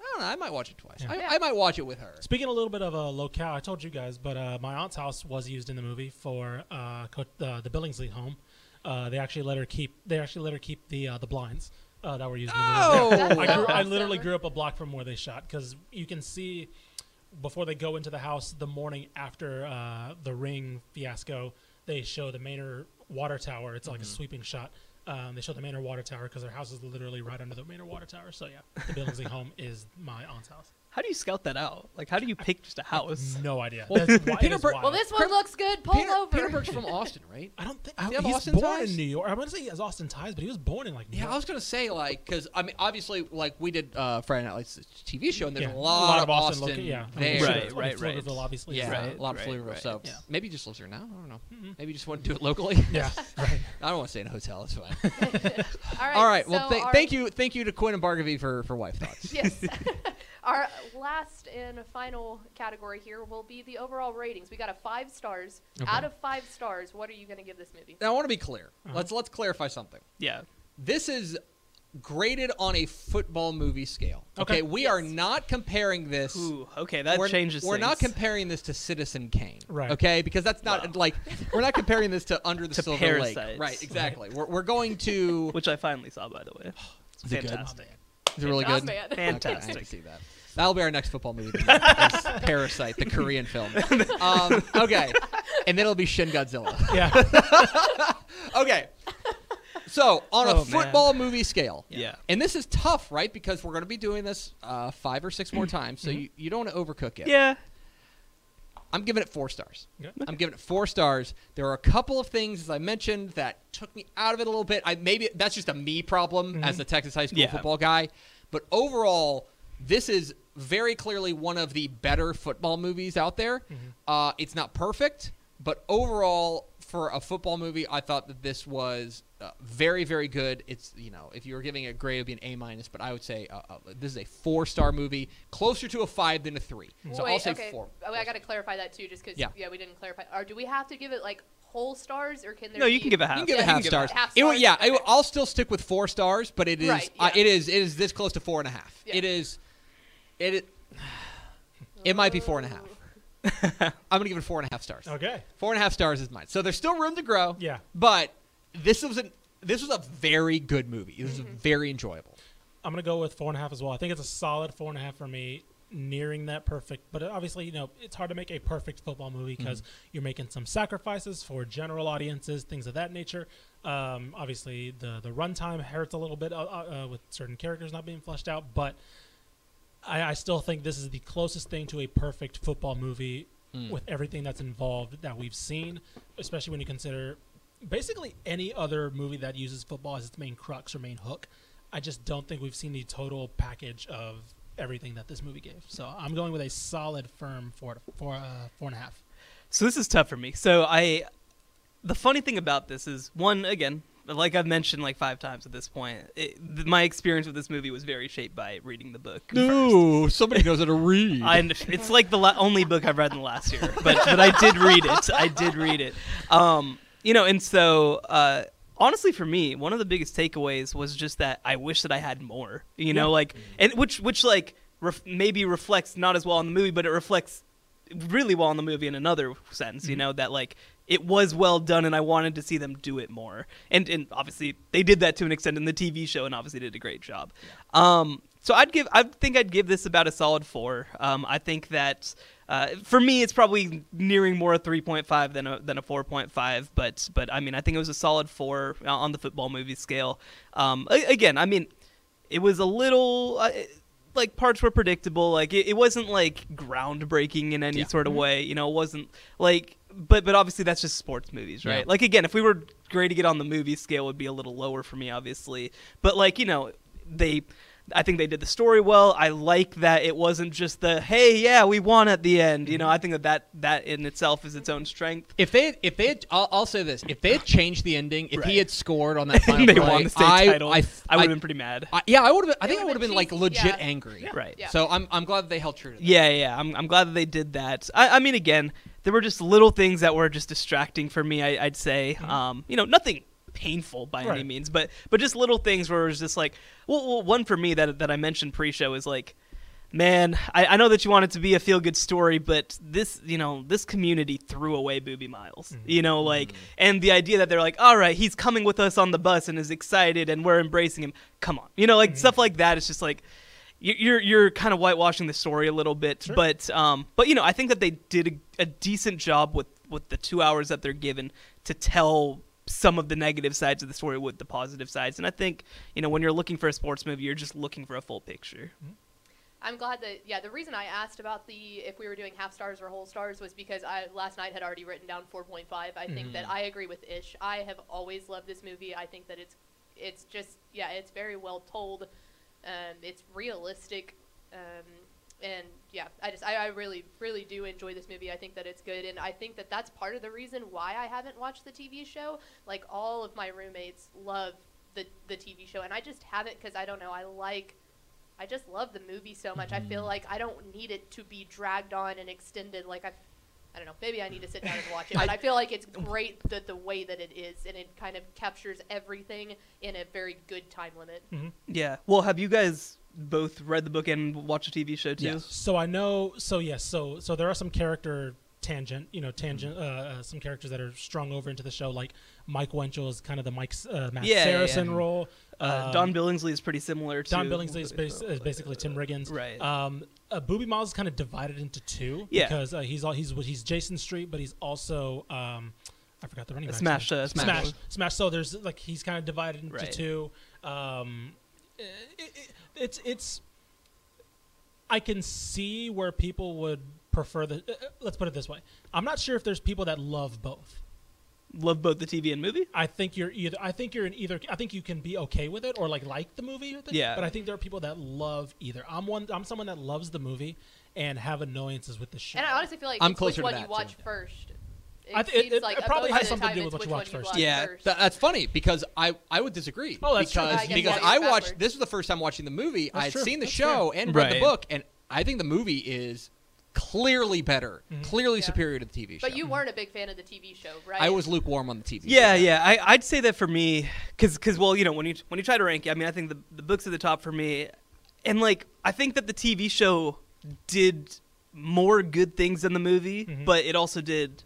I don't know. I might watch it twice. Yeah. I, Yeah. I might watch it with her. Speaking a little bit of a locale, I told you guys, but uh, my aunt's house was used in the movie for uh, co- the the Billingsley home. Uh, they actually let her keep. They actually let her keep the uh, the blinds uh, that were used in the movie. Oh! I, grew, I literally grew up a block from where they shot because you can see before they go into the house the morning after uh, the ring fiasco. They show the Manor water tower. It's like a sweeping shot. Um, they show the Manor Water Tower because their house is literally right under the Manor Water Tower. So yeah, the Billingsley home is my aunt's house. How do you scout that out? Like, how do you pick just a house? No idea. Well, That's why- Peter Bur- Well, this one Peter- looks good. Pull Peter, over. Peter Berg's from <laughs> Austin, right? I don't think Does he have he's Austin born ties? in New York. I'm gonna say he has Austin ties, but he was born in like New Yeah, York. I was gonna say like because I mean obviously like we did uh, Friday Night Lights TV show and there's Yeah, a lot, of Austin, loca- yeah, I mean, there. sure, Right, it's right, right. Pflugerville, obviously. Yeah, Right, a lot of right, Pflugerville. right. So Yeah. maybe he just lives there now. I don't know. Mhm. Maybe he just want to do it locally. <laughs> Yeah, right. <laughs> I don't want to stay in a hotel. It's fine. All right. All right. Well, so th- our- thank you, thank you to Quinn and Bhargavi for for wife thoughts. Yes. Our last and final category here will be the overall ratings. We got a five stars. Okay. Out of five stars, what are you going to give this movie? Now I want to be clear. Uh-huh. Let's let's clarify something. Yeah. This is graded on a football movie scale. Okay. Okay, we Yes. are not comparing this. Ooh, okay, that we're, changes We're not comparing this to Citizen Kane, Right. Okay, because that's not Wow. like we're not comparing this to Under the <laughs> To Silver Lake, Parasites. right? Exactly. We're, we're going to. <laughs> Which I finally saw, by the way. <gasps> It's Is it good? fantastic. Is it really good? man. Okay, I Fantastic. see that. That'll be our next football movie. <laughs> is Parasite, the Korean film. Um, okay, and then it'll be Shin Godzilla. Yeah. <laughs> Okay. So on Oh, a man. football movie scale, Yeah. and this is tough, right? Because we're going to be doing this uh, five or six more times, so you, you don't want to overcook it. Yeah. I'm giving it four stars. Okay. I'm giving it four stars. There are a couple of things, as I mentioned, that took me out of it a little bit. I maybe that's just a me problem as a Texas high school Yeah. football guy, but overall, this is very clearly one of the better football movies out there. Uh, it's not perfect, but overall, for a football movie, I thought that this was uh, very, very good. It's you know, if you were giving it a grade, it would be an A minus, but I would say uh, uh, this is a four star movie, closer to a five than a three. So Wait, I'll say okay. four. Oh, I got to clarify that too, just because Yeah. yeah. we didn't clarify. Or do we have to give it like whole stars, or can there? No, you be- can give a half. You can give Yeah, it you half can give stars. it half It will- stars, yeah, I, will still stick with four stars, but it is Right, uh, yeah. it is it is this close to four and a half. Yeah. It is it. <sighs> It, might be four and a half. <laughs> I'm gonna give it four and a half stars. Okay. Four and a half stars is mine. So there's still room to grow. Yeah. But this was a this was a very good movie. This was Mm-hmm. very enjoyable. I'm gonna go with four and a half as well. I think it's a solid four and a half for me, nearing that perfect. But obviously, you know, it's hard to make a perfect football movie because you're making some sacrifices for general audiences, things of that nature. Um, obviously, the the runtime hurts a little bit uh, uh, with certain characters not being fleshed out, but I, I still think this is the closest thing to a perfect football movie Mm. with everything that's involved that we've seen, especially when you consider basically any other movie that uses football as its main crux or main hook. I just don't think we've seen the total package of everything that this movie gave. So I'm going with a solid, firm four, four, uh, four and a half. So this is tough for me. So I, the funny thing about this is one again, like I've mentioned like five times at this point, it, th- my experience with this movie was very shaped by reading the book. first. somebody knows how to <laughs> read. I, it's like the la- only book I've read in the last year, but but I did read it. I did read it. Um, you know, and so uh, honestly, for me, one of the biggest takeaways was just that I wish that I had more. You know, Yeah. like and which which like ref- maybe reflects not as well in the movie, but it reflects really well in the movie in another sense. You know that like it was well done, and I wanted to see them do it more. And and obviously they did that to an extent in the TV show, and obviously did a great job. Um, so I'd give I think I'd give this about a solid four. Um, I think that. Uh, for me, it's probably nearing more a 3.5 than a than a 4.5, but but I mean, I think it was a solid four uh, on the football movie scale. Um, again, I mean, it was a little uh, like parts were predictable. Like it, it wasn't like groundbreaking in any Yeah. sort of way. You know, it wasn't like. But but obviously that's just sports movies, right? Yeah. Like again, if we were grading it on the movie scale, it would be a little lower for me, obviously. But like you know, they. I think they did the story well. I like that it wasn't just the hey, yeah, we won at the end. You know, I mm-hmm. think that that, that in itself is its own strength. If they, if they, had, I'll, I'll say this: if they had changed the ending, if Right. he had scored on that <laughs> final they play, won the state I, title. I, I, would have been pretty mad. I- yeah, I would have. I think I would would've have been like been legit yeah. angry. Right. Yeah. So I'm, I'm glad that they held true to that. Yeah, yeah. I'm, I'm glad that they did that. I, I mean, again, there were just little things that were just distracting for me. I, I'd say, mm-hmm. um, you know, nothing painful by any means, but but just little things where it was just like, well, well one for me that that I mentioned pre-show is like. Man, I, I know that you want it to be a feel-good story, but this, you know, this community threw away Boobie Miles. Mm-hmm. You know, like, mm-hmm. and the idea that they're like, all right, he's coming with us on the bus and is excited, and we're embracing him. Come on, you know, like stuff like that. It's just like, you're you're kind of whitewashing the story a little bit, Sure. but um, but you know, I think that they did a, a decent job with with the two hours that they're given to tell some of the negative sides of the story with the positive sides. And I think you know when you're looking for a sports movie, you're just looking for a full picture. I'm glad that yeah. The reason I asked about the if we were doing half stars or whole stars was because I last night had already written down 4.5. I think that I agree with Ish. I have always loved this movie. I think that it's it's just yeah, it's very well told. Um, it's realistic. Um, and yeah, I just I, I really really do enjoy this movie. I think that it's good, and I think that that's part of the reason why I haven't watched the TV show. Like all of my roommates love the the TV show, and I just haven't because I don't know. I like I just love the movie so much. I feel like I don't need it to be dragged on and extended. Like I, I don't know. Maybe I need to sit down and watch it. <laughs> But I feel like it's great that the way that it is, and it kind of captures everything in a very good time limit. Yeah. Well, have you guys both read the book and watched the TV show too? Yes. So I know. So yes. So so there are some character tangent. You know, tangent. Uh, uh, some characters that are strung over into the show, like Mike Winchell is kind of the Mike uh, Matt Yeah, yeah, Saracen yeah. role. Uh, Um, Don Billingsley is pretty similar to Don Billingsley is, bas- is basically Tim Riggins. Right. Um, uh, Booby Miles is kind of divided into two. Yeah. Because uh, he's all he's he's Jason Street, but he's also um, I forgot the running back. Smash, uh, Smash. Smash. Smash. So there's like he's kind of divided into Right. two. Um, it, it, it's it's. I can see where people would prefer the. Uh, uh, let's put it this way. I'm not sure if there's people that love both. Love both the TV and movie. I think you're either. I think you're in either. I think you can be okay with it or like like the movie. With it, Yeah. But I think there are people that love either. I'm one. I'm someone that loves the movie and have annoyances with the show. And I honestly feel like I'm it's which closer to one that, you too. watch first. It I th- it- it- like it probably has something to do with it's what you watch first. watch Yeah, first. tha- that's funny because I I would disagree. Oh, that's true. because I because I watched this was the first time watching the movie. I That's had true. seen the That's show fair. and read the book, and I think the movie is clearly better, clearly Yeah. superior to the TV show. But you weren't a big fan of the TV show, right? I was lukewarm on the TV. Yeah, show. yeah. I, I'd say that for me, because because well, you know, when you when you try to rank, it, I mean, I think the the book's at the top for me, and like I think that the TV show did more good things than the movie, Mhm. but it also did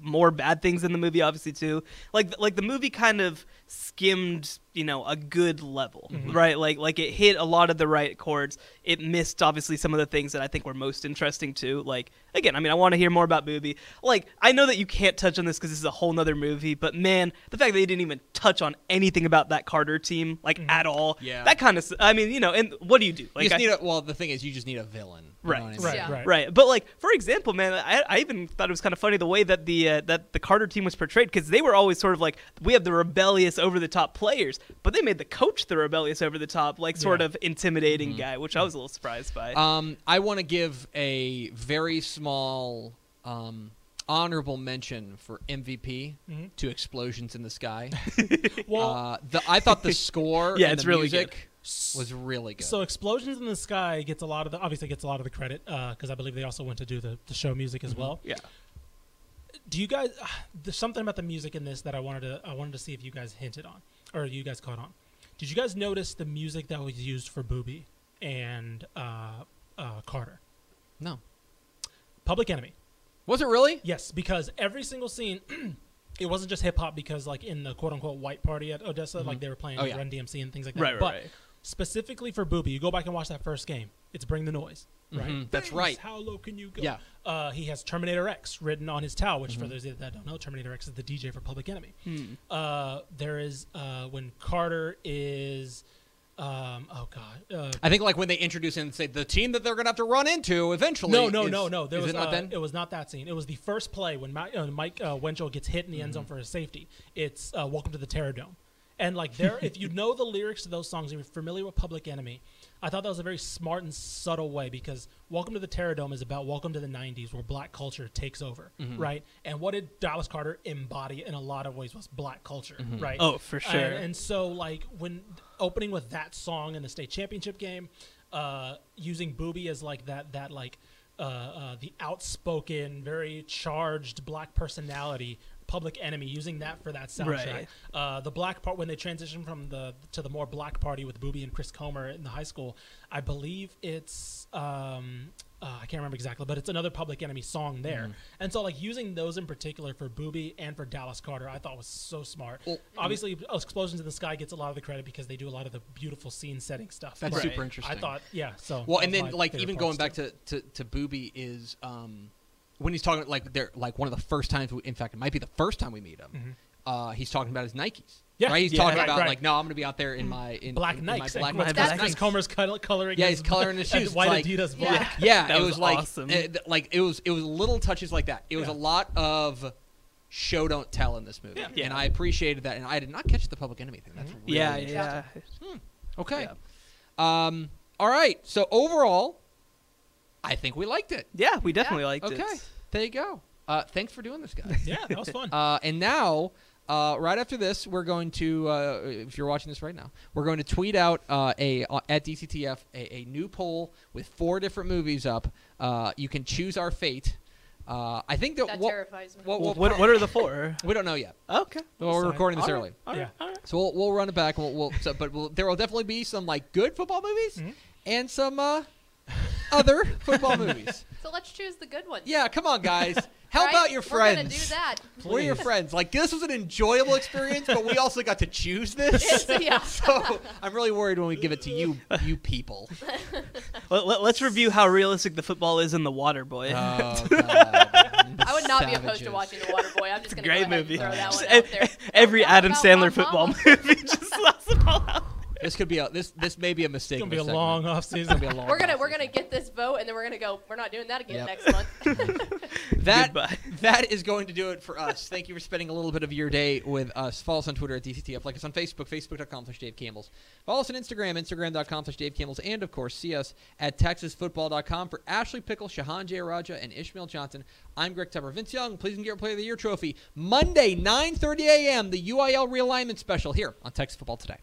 more bad things than the movie, obviously too. Like like the movie kind of skimmed, you know, a good level, Mhm. right? Like like it hit a lot of the right chords. It missed obviously some of the things that I think were most interesting too. Like again, I mean, I want to hear more about Boobie. Like I know that you can't touch on this because this is a whole nother movie, but man, the fact that they didn't even touch on anything about that Carter team like Mhm. at all, Yeah. that kind of. I mean, you know, and what do you do? Like you just I- need a well. The thing is, you just need a villain. You Right. I mean? Right. Yeah. Right. Right, but like for example, man, I, I even thought it was kind of funny the way that the uh, that the Carter team was portrayed because they were always sort of like we have the rebellious, over the top players, but they made the coach the rebellious, over the top, like sort Yeah. of intimidating Mm-hmm. guy, which I was a little surprised by. Um, I want to give a very small um, honorable mention for MVP Mhm. to "Explosions in the Sky." <laughs> Well, uh, the, I thought the <laughs> score Yeah, and it's the really music was really good. So explosions in the sky gets a lot of the obviously gets a lot of the credit because I believe they also went to do the, the show music as well. yeah, Do you guys? <sighs> There's something about the music in this that I wanted to I wanted to see if you guys hinted on or you guys caught on. Did you guys notice the music that was used for Boobie and uh, uh, Carter? no, Public Enemy. was it really? Yes, because every single scene, <clears throat> it wasn't just hip hop. Because like in the quote unquote white party at Odessa, like they were playing Oh, yeah. Run DMC and things like that. right, right, but right. specifically for Boobie, you go back and watch that first game. It's Bring the Noise, right? Mhm, that's right. How low can you go? Yeah. Uh, he has Terminator X written on his towel, which Mm-hmm. for those that don't know, Terminator X is the DJ for Public Enemy. Hmm. Uh, there is uh, when Carter is, um, oh god, uh, I think like when they introduce him and say the team that they're gonna have to run into eventually. no, no, is- no, no. There was it not then? It was not that scene. It was the first play when Mike, uh, Mike uh, Winchell gets hit in the end Mm-hmm. zone for his safety. It's uh, "Welcome to the Terror Dome," and like there, if you <laughs> know the lyrics to those songs, if you're familiar with Public Enemy, I thought that was a very smart and subtle way because "Welcome to the Terror Dome" is about welcome to the '90s, where black culture takes over, Mm-hmm. right? And what did Dallas Carter embody in a lot of ways was black culture, Mm-hmm. right? Oh, for sure. And, and so, like, when opening with that song in the state championship game, uh, using Boobie as like that, that like uh, uh, the outspoken, very charged black personality, Public Enemy, using that for that soundtrack. Right. Uh, the black part when they transition from the to the more black party with Boobie and Chris Comer in the high school, I believe it's um, uh, I can't remember exactly, but it's another Public Enemy song there. Mm-hmm. And so like using those in particular for Boobie and for Dallas Carter, I thought was so smart. Well, Obviously, Explosions in the Sky gets a lot of the credit because they do a lot of the beautiful scene setting stuff. That's But super interesting. I thought, yeah. So Well, and then like even going back parts, to, to to Boobie is um when he's talking like they're like one of the first times we, in fact it might be the first time we meet him. Mm-hmm. uh, he's talking about his Nikes. Yeah. right. He's Yeah. talking Right, about right. like, no, I'm going to be out there in my in Black in, in Nikes. my black My Chris- black Nikes. Chris Comer's color, coloring. Yeah, he's coloring his <laughs> shoes. White Like- Adidas Yeah. black. Yeah, <laughs> That it was was, like awesome. th- like it was it was little touches like that. It was Yeah. a lot of show don't tell in this movie, Yeah. Yeah. and I appreciated that. And I did not catch the Public Enemy thing. That's really yeah, interesting. yeah. Okay. Um. All right. So overall, I think we liked it. Yeah, we definitely liked Okay. it. Okay, there you go. Uh, thanks for doing this, guys. Yeah, that was fun. <laughs> Uh, and now, uh, right after this, we're going to, uh, if you're watching this right now, we're going to tweet out uh, a uh, at DCTF a, a new poll with four different movies up. Uh, you can choose our fate. Uh, I think that, That what, terrifies me. what, what, what, what are the four? <laughs> we don't know yet. Okay. Well, we're Fine. recording this All right, early, all right, Yeah. all right. so we'll, we'll run it back. And we'll, we'll so, but we'll, there will definitely be some like good football movies Mhm. and some uh, other football movies. <laughs> So let's choose the good ones. Yeah, come on, guys. <laughs> Help Right? out your We're gonna friends. do that. We're your friends. Like this was an enjoyable experience, but we also got to choose this. <laughs> It's- yeah. so I'm really worried when we give it to you, you people. Let, let, us review how realistic the football is in The Water Boy. Oh, I would not be opposed to watching The Waterboy. I'm just it's a gonna great go movie. throw that Just one out there. Every Adam Sandler football mama. movie just lasts it all out. This could be a this this may be a mistake. It's gonna be a segment. long <laughs> off It's gonna be a long We're gonna we're gonna get this vote and then we're gonna go. We're not doing that again Yep. next month. <laughs> <laughs> that Goodbye. that is going to do it for us. Thank you for spending a little bit of your day with us. Follow us on Twitter at DCTF. Like us on Facebook, facebook.com slash Dave Campbell's. Follow us on Instagram, instagram.com slash Dave Campbell's. And, of course, see us at texasfootball.com. For Ashley Pickle, Shehan Jeyarajah, and Ishmael Johnson, I'm Greg Tepper. Vince Young, please and get your Player of the Year trophy. Monday, 9.30 a.m., the UIL realignment special here on Texas Football Today.